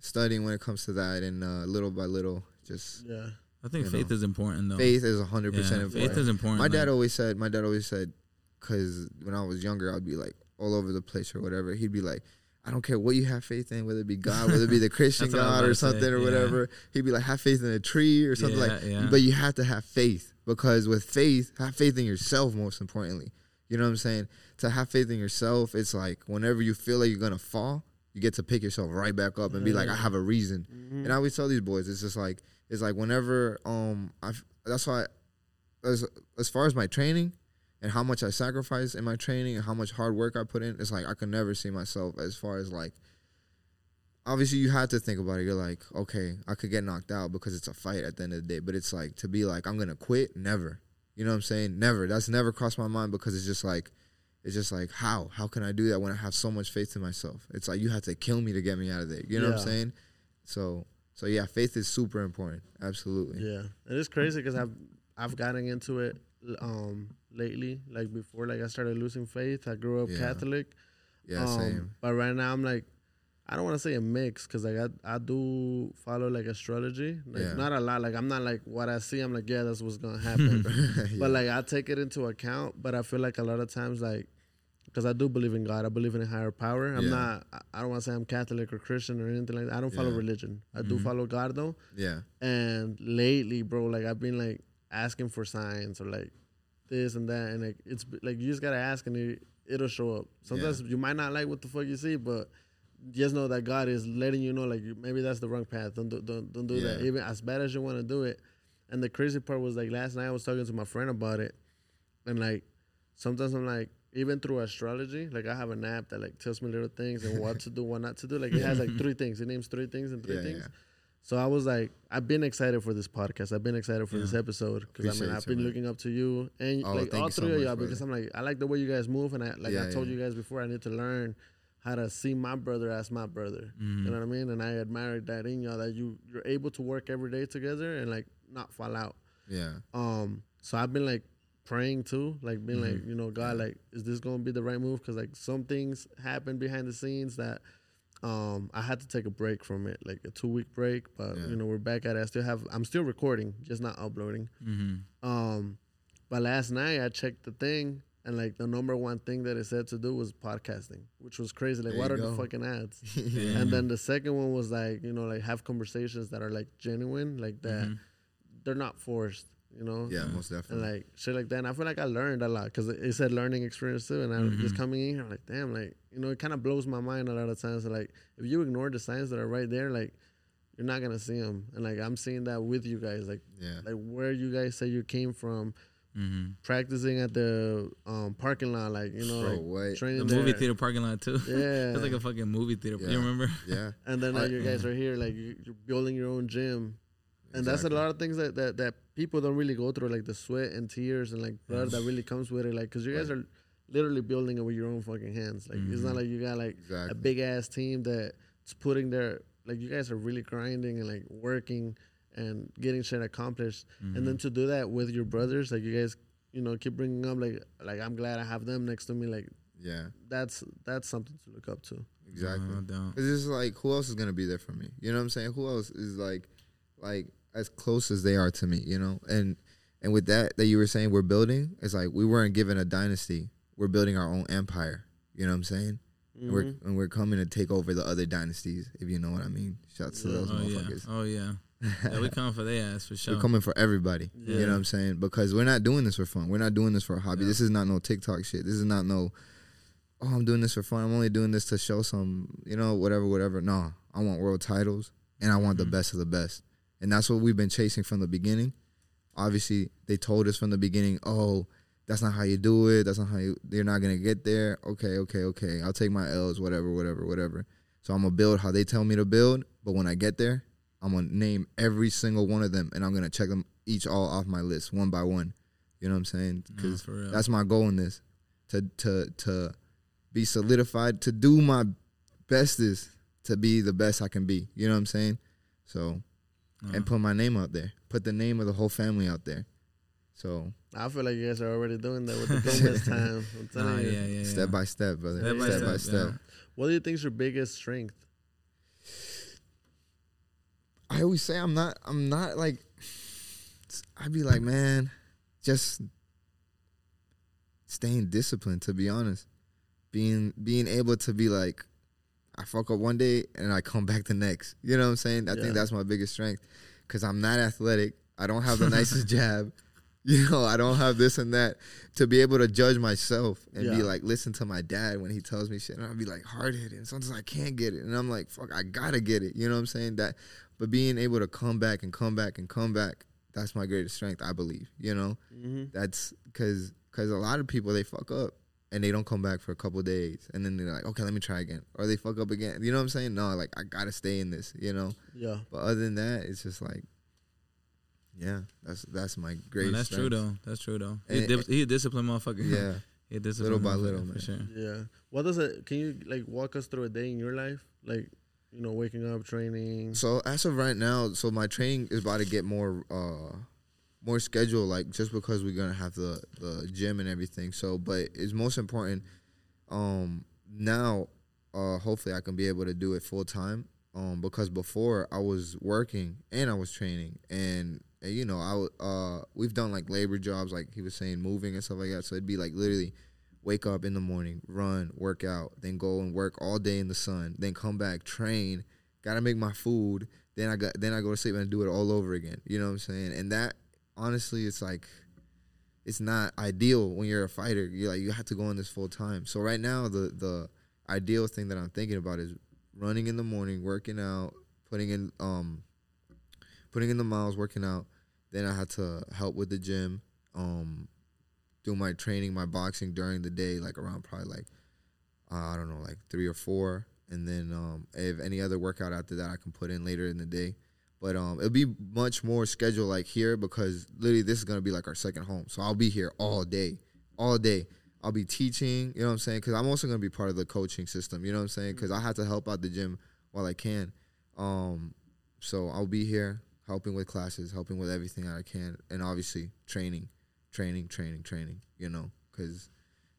studying when it comes to that, and uh, little by little, just Yeah. I think you faith know. is important though. faith is hundred yeah, percent important. faith is important. My dad like, always said, my dad always said, because when I was younger, I'd be like all over the place or whatever. He'd be like, I don't care what you have faith in, whether it be God, whether it be the Christian That's what I was God or to say, something or yeah. whatever. He'd be like, have faith in a tree or something Yeah, like. yeah. But you have to have faith because with faith, have faith in yourself. Most importantly, you know what I'm saying. To have faith in yourself, it's like whenever you feel like you're gonna fall, you get to pick yourself right back up and be like, I have a reason. Mm-hmm. And I always tell these boys, it's just like it's like whenever um I that's why as as far as my training and how much I sacrifice in my training and how much hard work I put in, it's like I could never see myself as far as like obviously you have to think about it. You're like, okay, I could get knocked out because it's a fight at the end of the day. But it's like to be like, I'm gonna quit, never. You know what I'm saying? Never. That's never crossed my mind because it's just like it's just like how? How can I do that when I have so much faith in myself? It's like you have to kill me to get me out of there. You know what I'm saying? So so yeah, faith is super important. Absolutely. Yeah, and it's crazy because I've I've gotten into it um lately. Like before, like I started losing faith. I grew up Yeah. Catholic. Yeah, um, same. But right now I'm like, I don't want to say a mix because like I I do follow like astrology. Like Yeah. not a lot. Like I'm not like what I see. I'm like yeah, that's what's gonna happen. Yeah. But like I take it into account. But I feel like a lot of times like because I do believe in God. I believe in a higher power. I'm Yeah. not. I- don't want to say I'm Catholic or Christian or anything like that. I don't follow Yeah. religion. I do Mhm. follow God though. Yeah. And lately, bro, like I've been like asking for signs or like this and that, and like it's like you just gotta ask and it, it'll show up. Sometimes you might not like what the fuck you see, but just know that God is letting you know like maybe that's the wrong path. Don't do, don't don't do that. Even as bad as you want to do it. And the crazy part was like last night I was talking to my friend about it, and like sometimes I'm like even through astrology, like I have an app that like tells me little things and what to do, what not to do. Like it has like three things. It names three things and three Yeah, things. yeah. So I was like, I've been excited for this podcast. I've been excited for this episode because I mean, I've been man. looking up to you and Oh, like all you so three of y'all because I'm like I like the way you guys move and I like I told yeah. you guys before I need to learn how to see my brother as my brother. Mhm. You know what I mean? And I admire that in y'all that you you're able to work every day together and like not fall out. Yeah. Um, so I've been like praying too, like being like, Mm-hmm. you know, God, like, is this gonna be the right move? Because like some things happen behind the scenes that, um, I had to take a break from it, like a two week break. But Yeah. you know, we're back at it. I still have, I'm still recording, just not uploading. Mhm. Um, but last night I checked the thing. And like the number one thing that it said to do was podcasting, which was crazy. Like, There what are the fucking ads? Yeah. And then the second one was like, you know, like have conversations that are like genuine, like that. Mhm. They're not forced, you know. Yeah, most And definitely. like shit like that. And I feel like I learned a lot because it said learning experience too. And I Mhm. just coming in here, like, damn, like, you know, it kind of blows my mind a lot of times. like, if you ignore the signs that are right there, like, you're not going to see them. And like, I'm seeing that with you guys. Like, yeah. like where you guys say you came from, Mhm. practicing at the um, parking lot, like, you know, Bro, like what? training The movie there. theater parking lot too. Yeah. It's like a fucking movie theater. Yeah. You remember? Yeah. and then now I- you guys are here, like, you're building your own gym. And that's a lot of things that, that, that people don't really go through, like the sweat and tears and like blood that really comes with it. Like, cause you guys are literally building it with your own fucking hands. Like, it's not Mhm. like you got like a big ass team that's putting their, like, you guys are really grinding and like working and getting shit accomplished. And then to do that with your brothers, like, you guys, you know, keep bringing up, like, like I'm glad I have them next to me. Like, Yeah. that's that's something to look up to. Exactly. No, don't. Cause it's like, who else is gonna be there for me? You know what I'm saying? Who else is like, like as close as they are to me? You know, and and with that that you were saying, we're building. It's like we weren't given a dynasty. We're building our own empire. You know what I'm saying? And we're Mhm. and we're coming to take over the other dynasties, if you know what I mean. Shouts to those Oh yeah. motherfuckers. Oh yeah. Yeah, we coming for their ass for sure. We're coming for everybody. You know what I'm saying? Because we're not doing this for fun. We're not doing this for a hobby. Yeah. This is not no TikTok shit. This is not no, oh, I'm doing this for fun. I'm only doing this to show some, you know, whatever, whatever. No, I want world titles and I want Mhm. the best of the best. And that's what we've been chasing from the beginning. Obviously, they told us from the beginning, oh, that's not how you do it. That's not how you, you're not going to get there. Okay, okay, okay. I'll take my L's, whatever, whatever, whatever. So I'm going to build how they tell me to build. But when I get there, I'm gonna name every single one of them, and I'm gonna check them each all off my list one by one. You know what I'm saying? Because that's my goal in this, to to to be solidified, to do my bestest, to be the best I can be. You know what I'm saying? So Uh, and put my name out there, put the name of the whole family out there. So I feel like you guys are already doing that with the Gomez time. I'm telling nah, you. yeah, yeah, yeah. step by step, brother. Step by step by step, step. What do you think is your biggest strength? I always say I'm not. I'm not like. I'd be like, man, just staying disciplined. To be honest, being being able to be like, I fuck up one day and I come back the next. You know what I'm saying? I Yeah. think that's my biggest strength because I'm not athletic. I don't have the nicest jab. You know, I don't have this and that to be able to judge myself and be like, listen to my dad when he tells me shit. And I'll be like hard headed. And sometimes I can't get it. And I'm like, fuck, I gotta get it. You know what I'm saying? That, but being able to come back and come back and come back, that's my greatest strength, I believe. You know, Mm-hmm. that's because because a lot of people they fuck up and they don't come back for a couple days and then they're like, okay, let me try again, or they fuck up again. You know what I'm saying? No, like I gotta stay in this. You know, Yeah. but other than that, it's just like, yeah, that's that's my Man, greatest. that's true though. That's true though. He, And- a dip- he a disciplined motherfucker. Yeah. he a disciplined by motherfucker, little, for sure. Yeah. What does it? Can you like walk us through a day in your life? Like, you know, waking up, training. So as of right now, so my training is about to get more uh more schedule, like just because we're gonna have the the gym and everything. So, but it's most important. Um, now, uh, hopefully I can be able to do it full time. Um, because before I was working and I was training, and, and you know I uh we've done like labor jobs, like he was saying, moving and stuff like that. So it'd be like literally wake up in the morning, run, work out, then go and work all day in the sun, then come back, train, gotta make my food, then I got then I go to sleep and do it all over again. You know what I'm saying? And that honestly it's like it's not ideal when you're a fighter. You like you have to go on this full time. So right now the the ideal thing that I'm thinking about is running in the morning, working out, putting in um putting in the miles, working out. Then I had to help with the gym, um, do my training, my boxing during the day, like around probably like uh, I don't know, like three or four, and then um, if any other workout after that, I can put in later in the day. But um, it'll be much more scheduled like here because literally this is gonna be like our second home. So I'll be here all day, all day. I'll be teaching, you know what I'm saying? Because I'm also gonna be part of the coaching system, you know what I'm saying? Because I have to help out the gym while I can. Um, so I'll be here helping with classes, helping with everything that I can, and obviously training, training, training, training. You know, because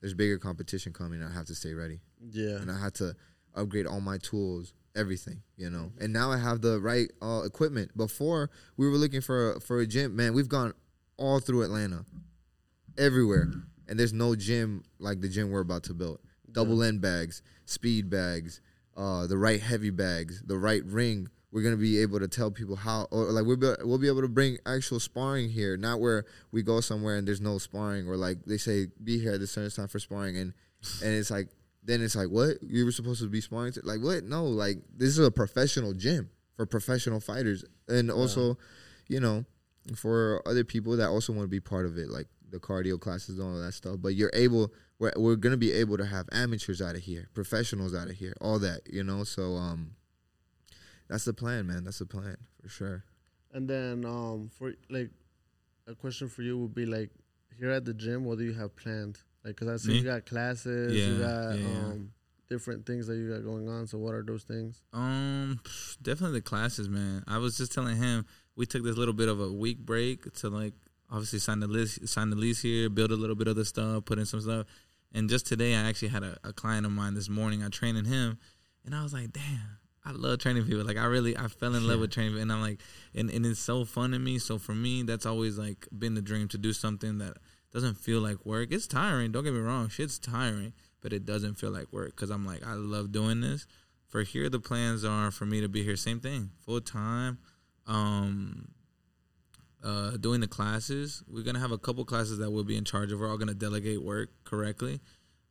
there's bigger competition coming. I have to stay ready, Yeah. and I had to upgrade all my tools, everything. You know, and now I have the right uh, equipment. Before we were looking for a, for a gym, man. We've gone all through Atlanta, everywhere, and there's no gym like the gym we're about to build. Double end bags, speed bags, uh, the right heavy bags, the right ring. We're gonna be able to tell people how, or like we'll be, we'll be able to bring actual sparring here, not where we go somewhere and there's no sparring, or like they say be here at this certain time for sparring, and and it's like then it's like what you were supposed to be sparring, to? like what? No, like this is a professional gym for professional fighters, and also, you know, for other people that also want to be part of it, like the cardio classes and all that stuff. But you're able, we're, we're gonna be able to have amateurs out of here, professionals out of here, all that, you know. So um, that's the plan, man. That's the plan for sure. And then um for like a question for you would be like here at the gym, what do you have planned? Like, cause I see Me? you got classes, you got yeah, yeah. um different things that you got going on. So what are those things? Um, definitely the classes, man. I was just telling him we took this little bit of a week break to like obviously sign the list, sign the lease here, build a little bit of the stuff, put in some stuff. And just today, I actually had a, a client of mine this morning. I trained him, and I was like, damn. I love training people. Like I really, I fell in love with training, people. and I'm like, and, and it's so fun to me. So for me, that's always like been the dream to do something that doesn't feel like work. It's tiring. Don't get me wrong, shit's tiring, but it doesn't feel like work because I'm like, I love doing this. For here the plans are for me to be here same thing full time um uh doing the classes. We're gonna have a couple classes that we'll be in charge of. We're all gonna delegate work correctly.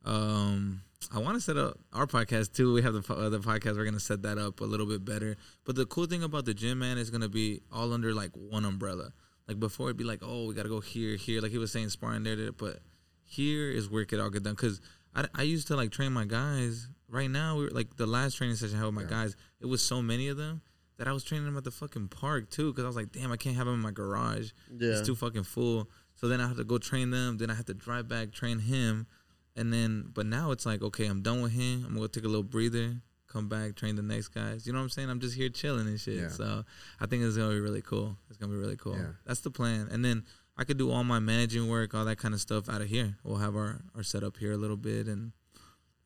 Um i want to set up our podcast too. We have the po- other podcast. We're gonna set that up a little bit better. But the cool thing about the gym man is gonna be all under like one umbrella like before it'd be like oh we gotta go here here like he was saying sparring there, there but here is where it could all get done because I, I used to like train my guys. Right now we were like the last training session I had with my guys it was so many of them that I was training them at the fucking park too because I was like damn I can't have them in my garage. Yeah. it's too fucking full. So then I have to go train them then I have to drive back train him and then but now it's like okay I'm done with him. I'm gonna take a little breather come back train the next guys you know what I'm saying I'm just here chilling and shit Yeah. so I think it's gonna be really cool it's gonna be really cool Yeah. that's the plan and then I could do all my managing work all that kind of stuff out of here we'll have our our setup here a little bit and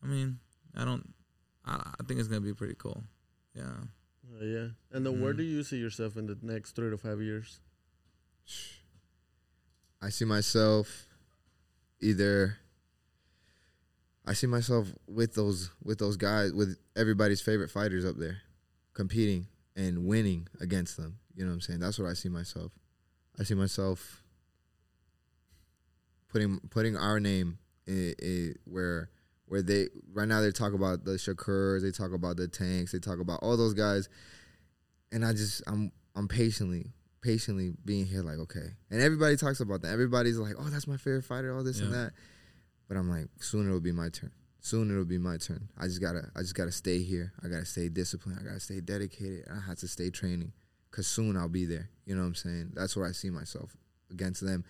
I mean I don't I, I think it's gonna be pretty cool yeah Uh, yeah. And then where Mhm. do you see yourself in the next three to five years? I see myself either I see myself with those with those guys with everybody's favorite fighters up there competing and winning against them. You know what I'm saying? That's what I see myself. I see myself putting putting our name i i where where they right now they talk about the Shakurs, they talk about the tanks, they talk about all those guys, and I just I'm I'm patiently patiently being here like okay, and everybody talks about that. Everybody's like, oh, that's my favorite fighter, all this and that, but I'm like, soon it'll be my turn. Soon it'll be my turn. I just gotta I just gotta stay here. I gotta stay disciplined. I gotta stay dedicated. I have to stay training, cause soon I'll be there. You know what I'm saying? That's where I see myself against them,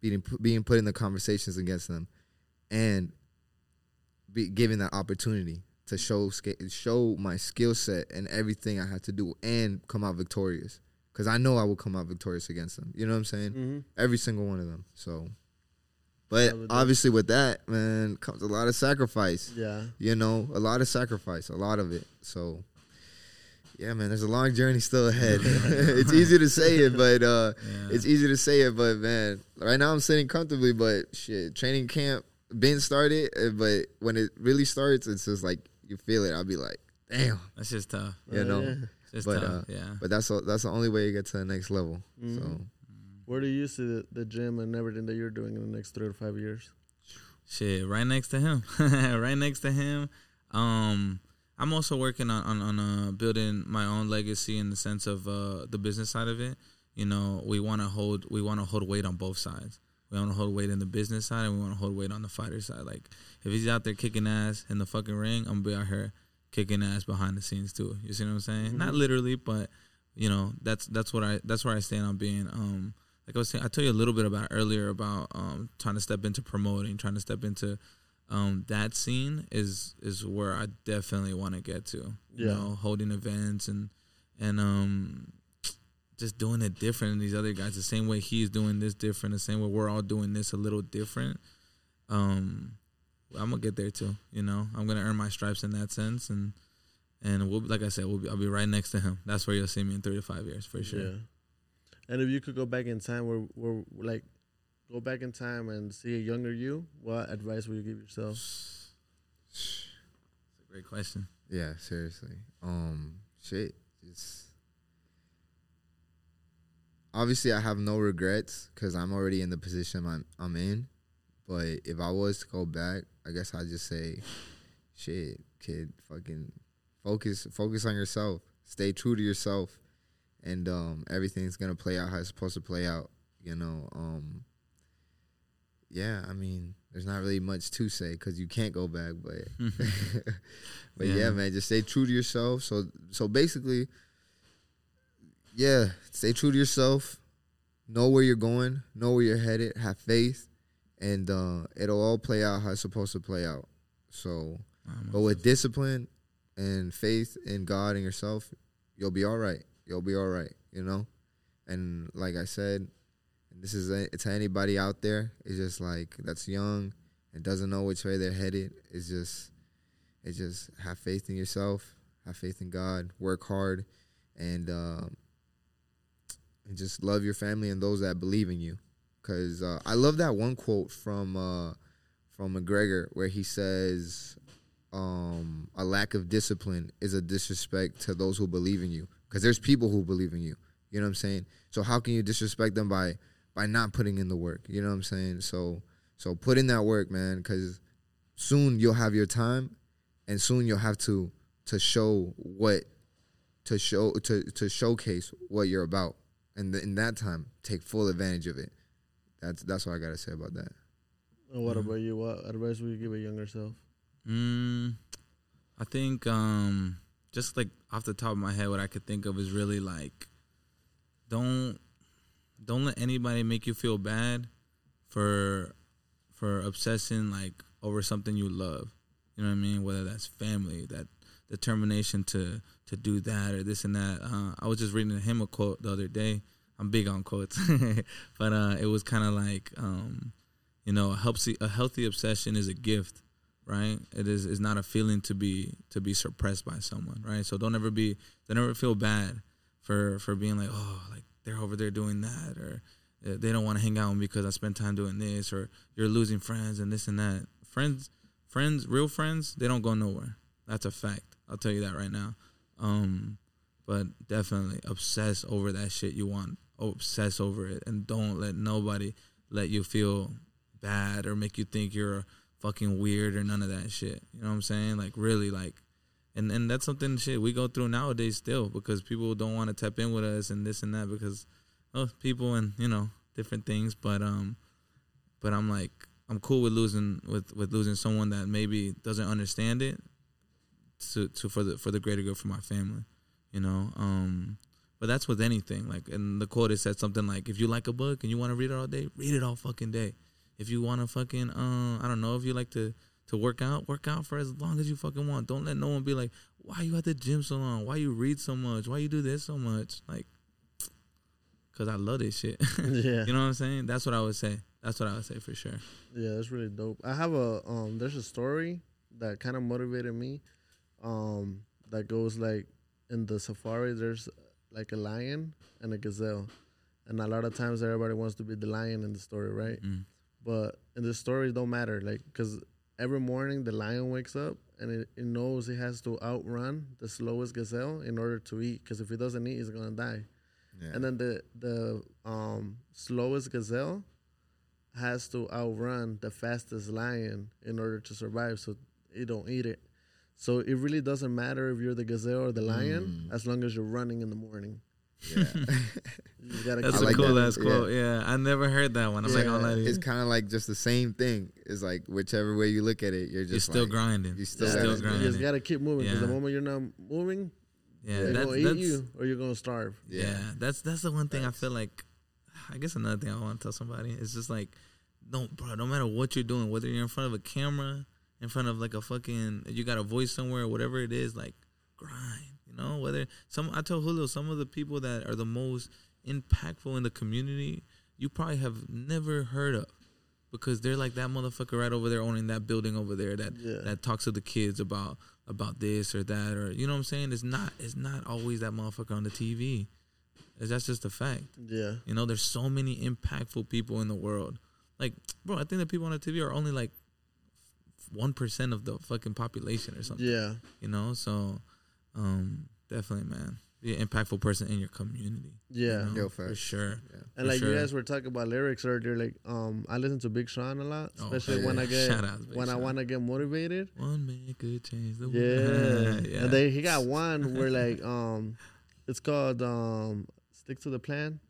being being put in the conversations against them, and be given that opportunity to show show my skill set and everything I had to do and come out victorious. Cause I know I will come out victorious against them. You know what I'm saying? Mm-hmm. Every single one of them. So, but Yeah, but that- obviously with that man comes a lot of sacrifice. Yeah. You know, a lot of sacrifice, a lot of it. So. Yeah, man, there's a long journey still ahead. it's easy to say it, but uh, yeah it's easy to say it, but man, right now I'm sitting comfortably. But shit, training camp been started, uh, but when it really starts, it's just like you feel it. I'll be like, damn, That's just tough. you know. yeah. It's But, tough. uh, yeah. But that's the- that's the only way you get to the next level. So Mhm. Where do you see the, the gym and everything that you're doing in the next three to five years? Shit, right next to him. right next to him. Um, I'm also working on on, on uh, building my own legacy in the sense of uh, the business side of it. You know, we want to hold we want to hold weight on both sides. We want to hold weight in the business side, and we want to hold weight on the fighter side. Like, if he's out there kicking ass in the fucking ring, I'm gonna be out here kicking ass behind the scenes too. You see what I'm saying? Not literally, but you know, that's that's what I that's where I stand on being. Um, like I was saying, I told you a little bit about earlier about um trying to step into promoting, trying to step into um that scene is is where I definitely want to get to. You Yeah. know, holding events and and um just doing it different than these other guys. The same way he's doing this different, the same way we're all doing this a little different. Um, I'm gonna get there too. You know, I'm gonna earn my stripes in that sense, and and we'll like I said, we'll be, I'll be right next to him. That's where you'll see me in three to five years for sure. Yeah. And if you could go back in time, where like go back in time and see a younger you, what advice would you give yourself? It's a great question. yeah, seriously. Um, shit, just obviously I have no regrets because I'm already in the position I'm I'm in. But if I was to go back, I guess I'd just say, shit, kid, fucking focus focus on yourself. Stay true to yourself, and um, everything's gonna play out how it's supposed to play out. You know. Um, yeah, I mean, there's not really much to say because you can't go back, but but yeah. Yeah. man, just stay true to yourself. So so basically, yeah, stay true to yourself. Know where you're going. Know where you're headed. Have faith, and uh, it'll all play out how it's supposed to play out. So but with discipline and faith in God and yourself, you'll be all right. You'll be all right. You know, and like I said, this is a, to anybody out there. It's just like that's young and doesn't know which way they're headed. It's just, it's just have faith in yourself, have faith in God, work hard, and um, and just love your family and those that believe in you. Cause uh, I love that one quote from uh, from McGregor where he says, um, "A lack of discipline is a disrespect to those who believe in you." Because there's people who believe in you. You know what I'm saying? So how can you disrespect them by by not putting in the work? You know what I'm saying? So so put in that work, man. Because soon you'll have your time, and soon you'll have to to show what to show to to showcase what you're about, and in that time take full advantage of it. That's that's what I gotta say about that. And what Mhm. about you? What advice would you give a younger self? Mm, I think um, just like off the top of my head, what I could think of is really like, don't don't let anybody make you feel bad for for obsessing like over something you love. You know what I mean? Whether that's family, that determination to to do that or this and that. Uh, I was just reading him a quote the other day. I'm big on quotes, but uh, it was kind of like, um, you know, a healthy a healthy obsession is a gift right? It is it's not a feeling to be to be suppressed by someone, right? So don't ever be don't ever feel bad for for being like, oh, like they're over there doing that, or uh, they don't want to hang out with me because I spend time doing this, or you're losing friends and this and that. Friends, friends, real friends, they don't go nowhere. That's a fact. I'll tell you that right now. Um, but definitely obsess over that shit you want. Obsess over it, and don't let nobody let you feel bad or make you think you're fucking weird or none of that shit. You know what I'm saying? Like really like and and that's something shit we go through nowadays still because people don't want to tap in with us and this and that because of people and you know different things but um but I'm like I'm cool with losing with with losing someone that maybe doesn't understand it to to for the for the greater good for my family you know um but that's with anything like and the quote it said something like if you like a book and you want to read it all day read it all fucking day if you want to fucking, uh, I don't know, if you like to to work out, work out for as long as you fucking want. Don't let no one be like, why you at the gym so long? Why you read so much? Why you do this so much? Like, cause I love this shit. yeah, you know what I'm saying? That's what I would say. That's what I would say for sure. yeah, that's really dope. I have a um. There's a story that kind of motivated me. Um, that goes like in the safari. There's like a lion and a gazelle, and a lot of times everybody wants to be the lion in the story, right? Mm. But and the stories don't matter. Like, cause every morning the lion wakes up and it, it knows it has to outrun the slowest gazelle in order to eat. Cause if it doesn't eat, it's gonna die. Yeah. And then the the um, slowest gazelle has to outrun the fastest lion in order to survive, so it don't eat it. So it really doesn't matter if you're the gazelle or the lion, Mm. as long as you're running in the morning. Yeah. You just gotta That's keep a like cool that. ass quote. Yeah. I never heard that one. I'm not gonna lie to you. it's kind of like just the same thing. It's like whichever way you look at it, you're just You're still like, grinding. you still Yeah, still gotta- you just gotta keep moving because the moment you're not moving, yeah, they're that's, gonna eat you or you're gonna starve. yeah. Yeah. That's that's the one thing I feel like. I guess another thing I want to tell somebody is just like, don't, bro. No matter what you're doing, whether you're in front of a camera, in front of like a fucking, you got a voice somewhere, whatever it is, like grind. Know, whether some I tell Julio some of the people that are the most impactful in the community, you probably have never heard of. Because they're like that motherfucker right over there owning that building over there that Yeah. that talks to the kids about about this or that or you know what I'm saying? It's not it's not always that motherfucker on the TV. That's just a fact. Yeah, You know, there's so many impactful people in the world. Like, bro, I think the people on the TV are only like one percent of the fucking population or something. yeah, You know, so um, definitely, man, be an impactful person in your community. you yeah. know, Yo, for sure. Yeah. And For like you guys were talking about lyrics earlier, like um, I listen to Big Sean a lot, Oh, especially yeah. when I get out, when I want to get motivated. One man could change the Yeah. world. yeah. And they he got one where like um it's called um Stick to the Plan.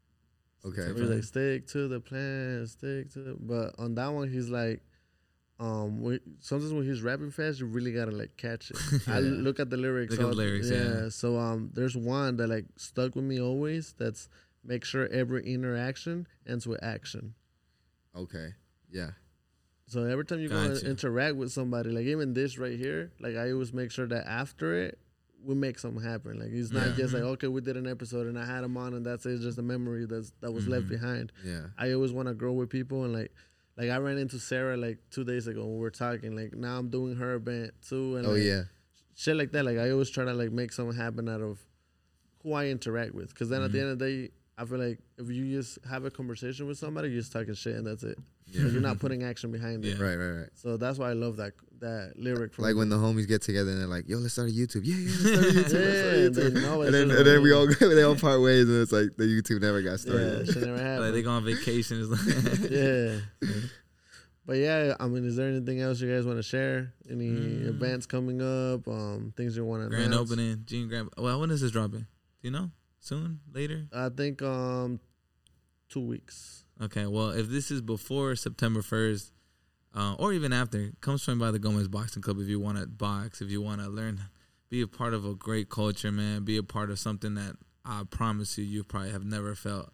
Okay. He's like stick to the plan, stick to the but on that one he's like um when, sometimes when he's rapping fast you really gotta like catch it. I look at the lyrics. Look at the lyrics, yeah. So um there's one that like stuck with me always that's make sure every interaction ends with action. Okay. Yeah. So every time you go Gotcha. interact with somebody, like even this right here, like I always make sure that after it, we make something happen. Like it's not Yeah. just like okay, we did an episode and I had him on and that's it, it's just a memory that's that was left Mhm. behind. Yeah. I always want to grow with people and like like I ran into Sarah like two days ago when we were talking. Like now I'm doing her event too, and Oh like, yeah. shit like that. Like I always try to like make something happen out of who I interact with. Because then at the Mhm. end of the day, I feel like if you just have a conversation with somebody, you're just talking shit and that's it. Yeah. Like, you're not putting action behind it. Yeah. Right. Right. Right. So that's why I love that that lyric from Like when the homies get together and they're like, "Yo, let's start a YouTube." Yeah, yeah, let's start a YouTube. let's start a Yeah, YouTube. they and then and then we all they all part ways, and it's like the YouTube never got yeah, started. shit never happened. like they go on vacation. Like yeah. But yeah, I mean, is there anything else you guys want to share? Any Mm. events coming up? Um, things you want to grand opening, Gene Grand. Well, when is this dropping? Do you know? Soon? Later? I think um, two weeks. Okay. Well, if this is before September first, uh, or even after, come swing by the Gomez Boxing Club if you want to box, if you want to learn, be a part of a great culture, man. Be a part of something that I promise you, you probably have never felt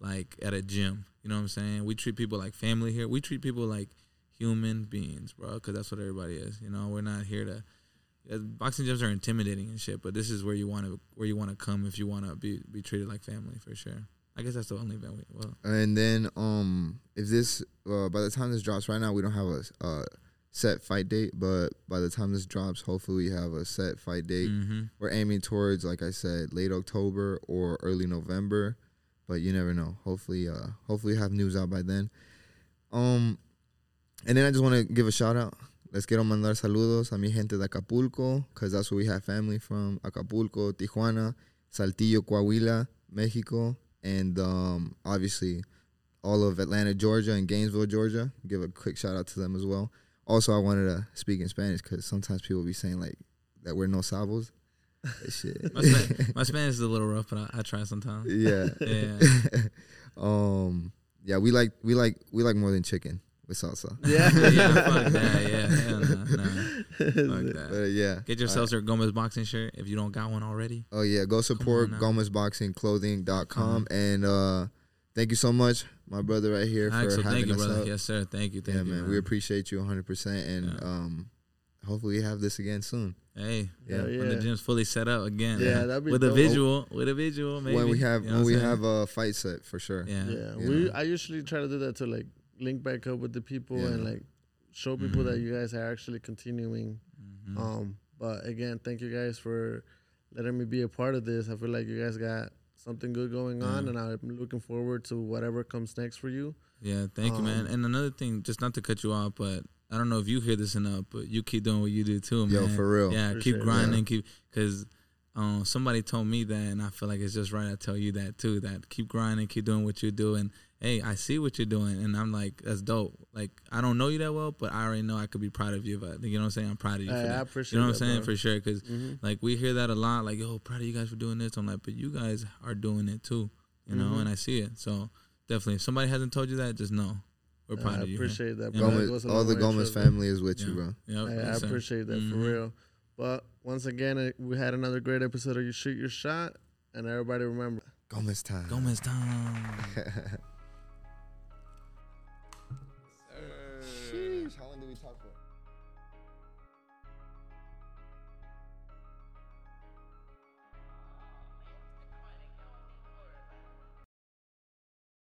like at a gym. You know what I'm saying? We treat people like family here. We treat people like human beings, bro, because that's what everybody is. You know, we're not here to. Boxing gyms are intimidating and shit, but this is where you want to where you want to come if you want to be be treated like family for sure. I guess that's the only event. We, well, And then um, if this uh, by the time this drops, right now we don't have a uh, set fight date, but by the time this drops, hopefully we have a set fight date. hmm We're aiming towards, like I said, late October or early November, but you never know. Hopefully, uh, hopefully have news out by then. Um, and then I just want to give a shout out. Les quiero mandar saludos a mi gente de Acapulco, because that's where we have family from. Acapulco, Tijuana, Saltillo, Coahuila, Mexico, and um, obviously all of Atlanta, Georgia, and Gainesville, Georgia. Give a quick shout out to them as well. Also, I wanted to speak in Spanish because sometimes people be saying like that we're no sabos. Shit. My, Span- my Spanish is a little rough, but I, I try sometimes. yeah. Yeah. um. Yeah, we like we like we like more than chicken with salsa. Yeah. yeah, fuck that. Yeah, hell no, no. Fuck that. But uh, yeah, Get yourselves a Gomez boxing shirt if you don't got one already. Oh yeah, go support on now. GomezBoxingClothing.com and uh, thank you so much, my brother right here for Axel, having thank you, us brother. up. Yes, sir. Thank you. Thank yeah, you, man, we appreciate you 100, percent and Yeah. um, hopefully we have this again soon. Hey, Yeah. Hell when the gym's fully set up again. Yeah, man. that'd be with a visual, with a visual, maybe. when we have You know when we saying? have a fight set for sure. yeah, Yeah, You we. know. I usually try to do that to like link back up with the people Yeah. and like show people that Mhm. you guys are actually continuing. Mhm. Um, but again, thank you guys for letting me be a part of this. I feel like you guys got something good going on, Yeah. and I'm looking forward to whatever comes next for you. Yeah, thank you, man. Um, And another thing, just not to cut you off, but I don't know if you hear this enough, but you keep doing what you do too, man. Yo, for real. Yeah, Appreciate keep grinding, man. keep because um, somebody told me that, and I feel like it's just right. I tell you that too. That keep grinding, keep doing what you're doing. Hey, I see what you're doing, and I'm like, that's dope. Like I don't know you that well, but I already know I could be proud of you. If I, you know what I'm saying? I'm proud of you. Hey, for I appreciate You know what I'm saying? bro. For sure, because Mhm. like we hear that a lot. Like, yo, proud of you guys for doing this. I'm like, but you guys are doing it too. You know, Mhm. and I see it. So definitely, if somebody hasn't told you that, just know we're proud I of you. man. appreciate that, bro. Gomez, goes all the Gomez trust family is with Yeah. you, bro. Yep, Hey, I sir. appreciate that Mhm. for real. But once again, uh, we had another great episode of You Shoot Your Shot, and everybody remember. Gomez time. Gomez time.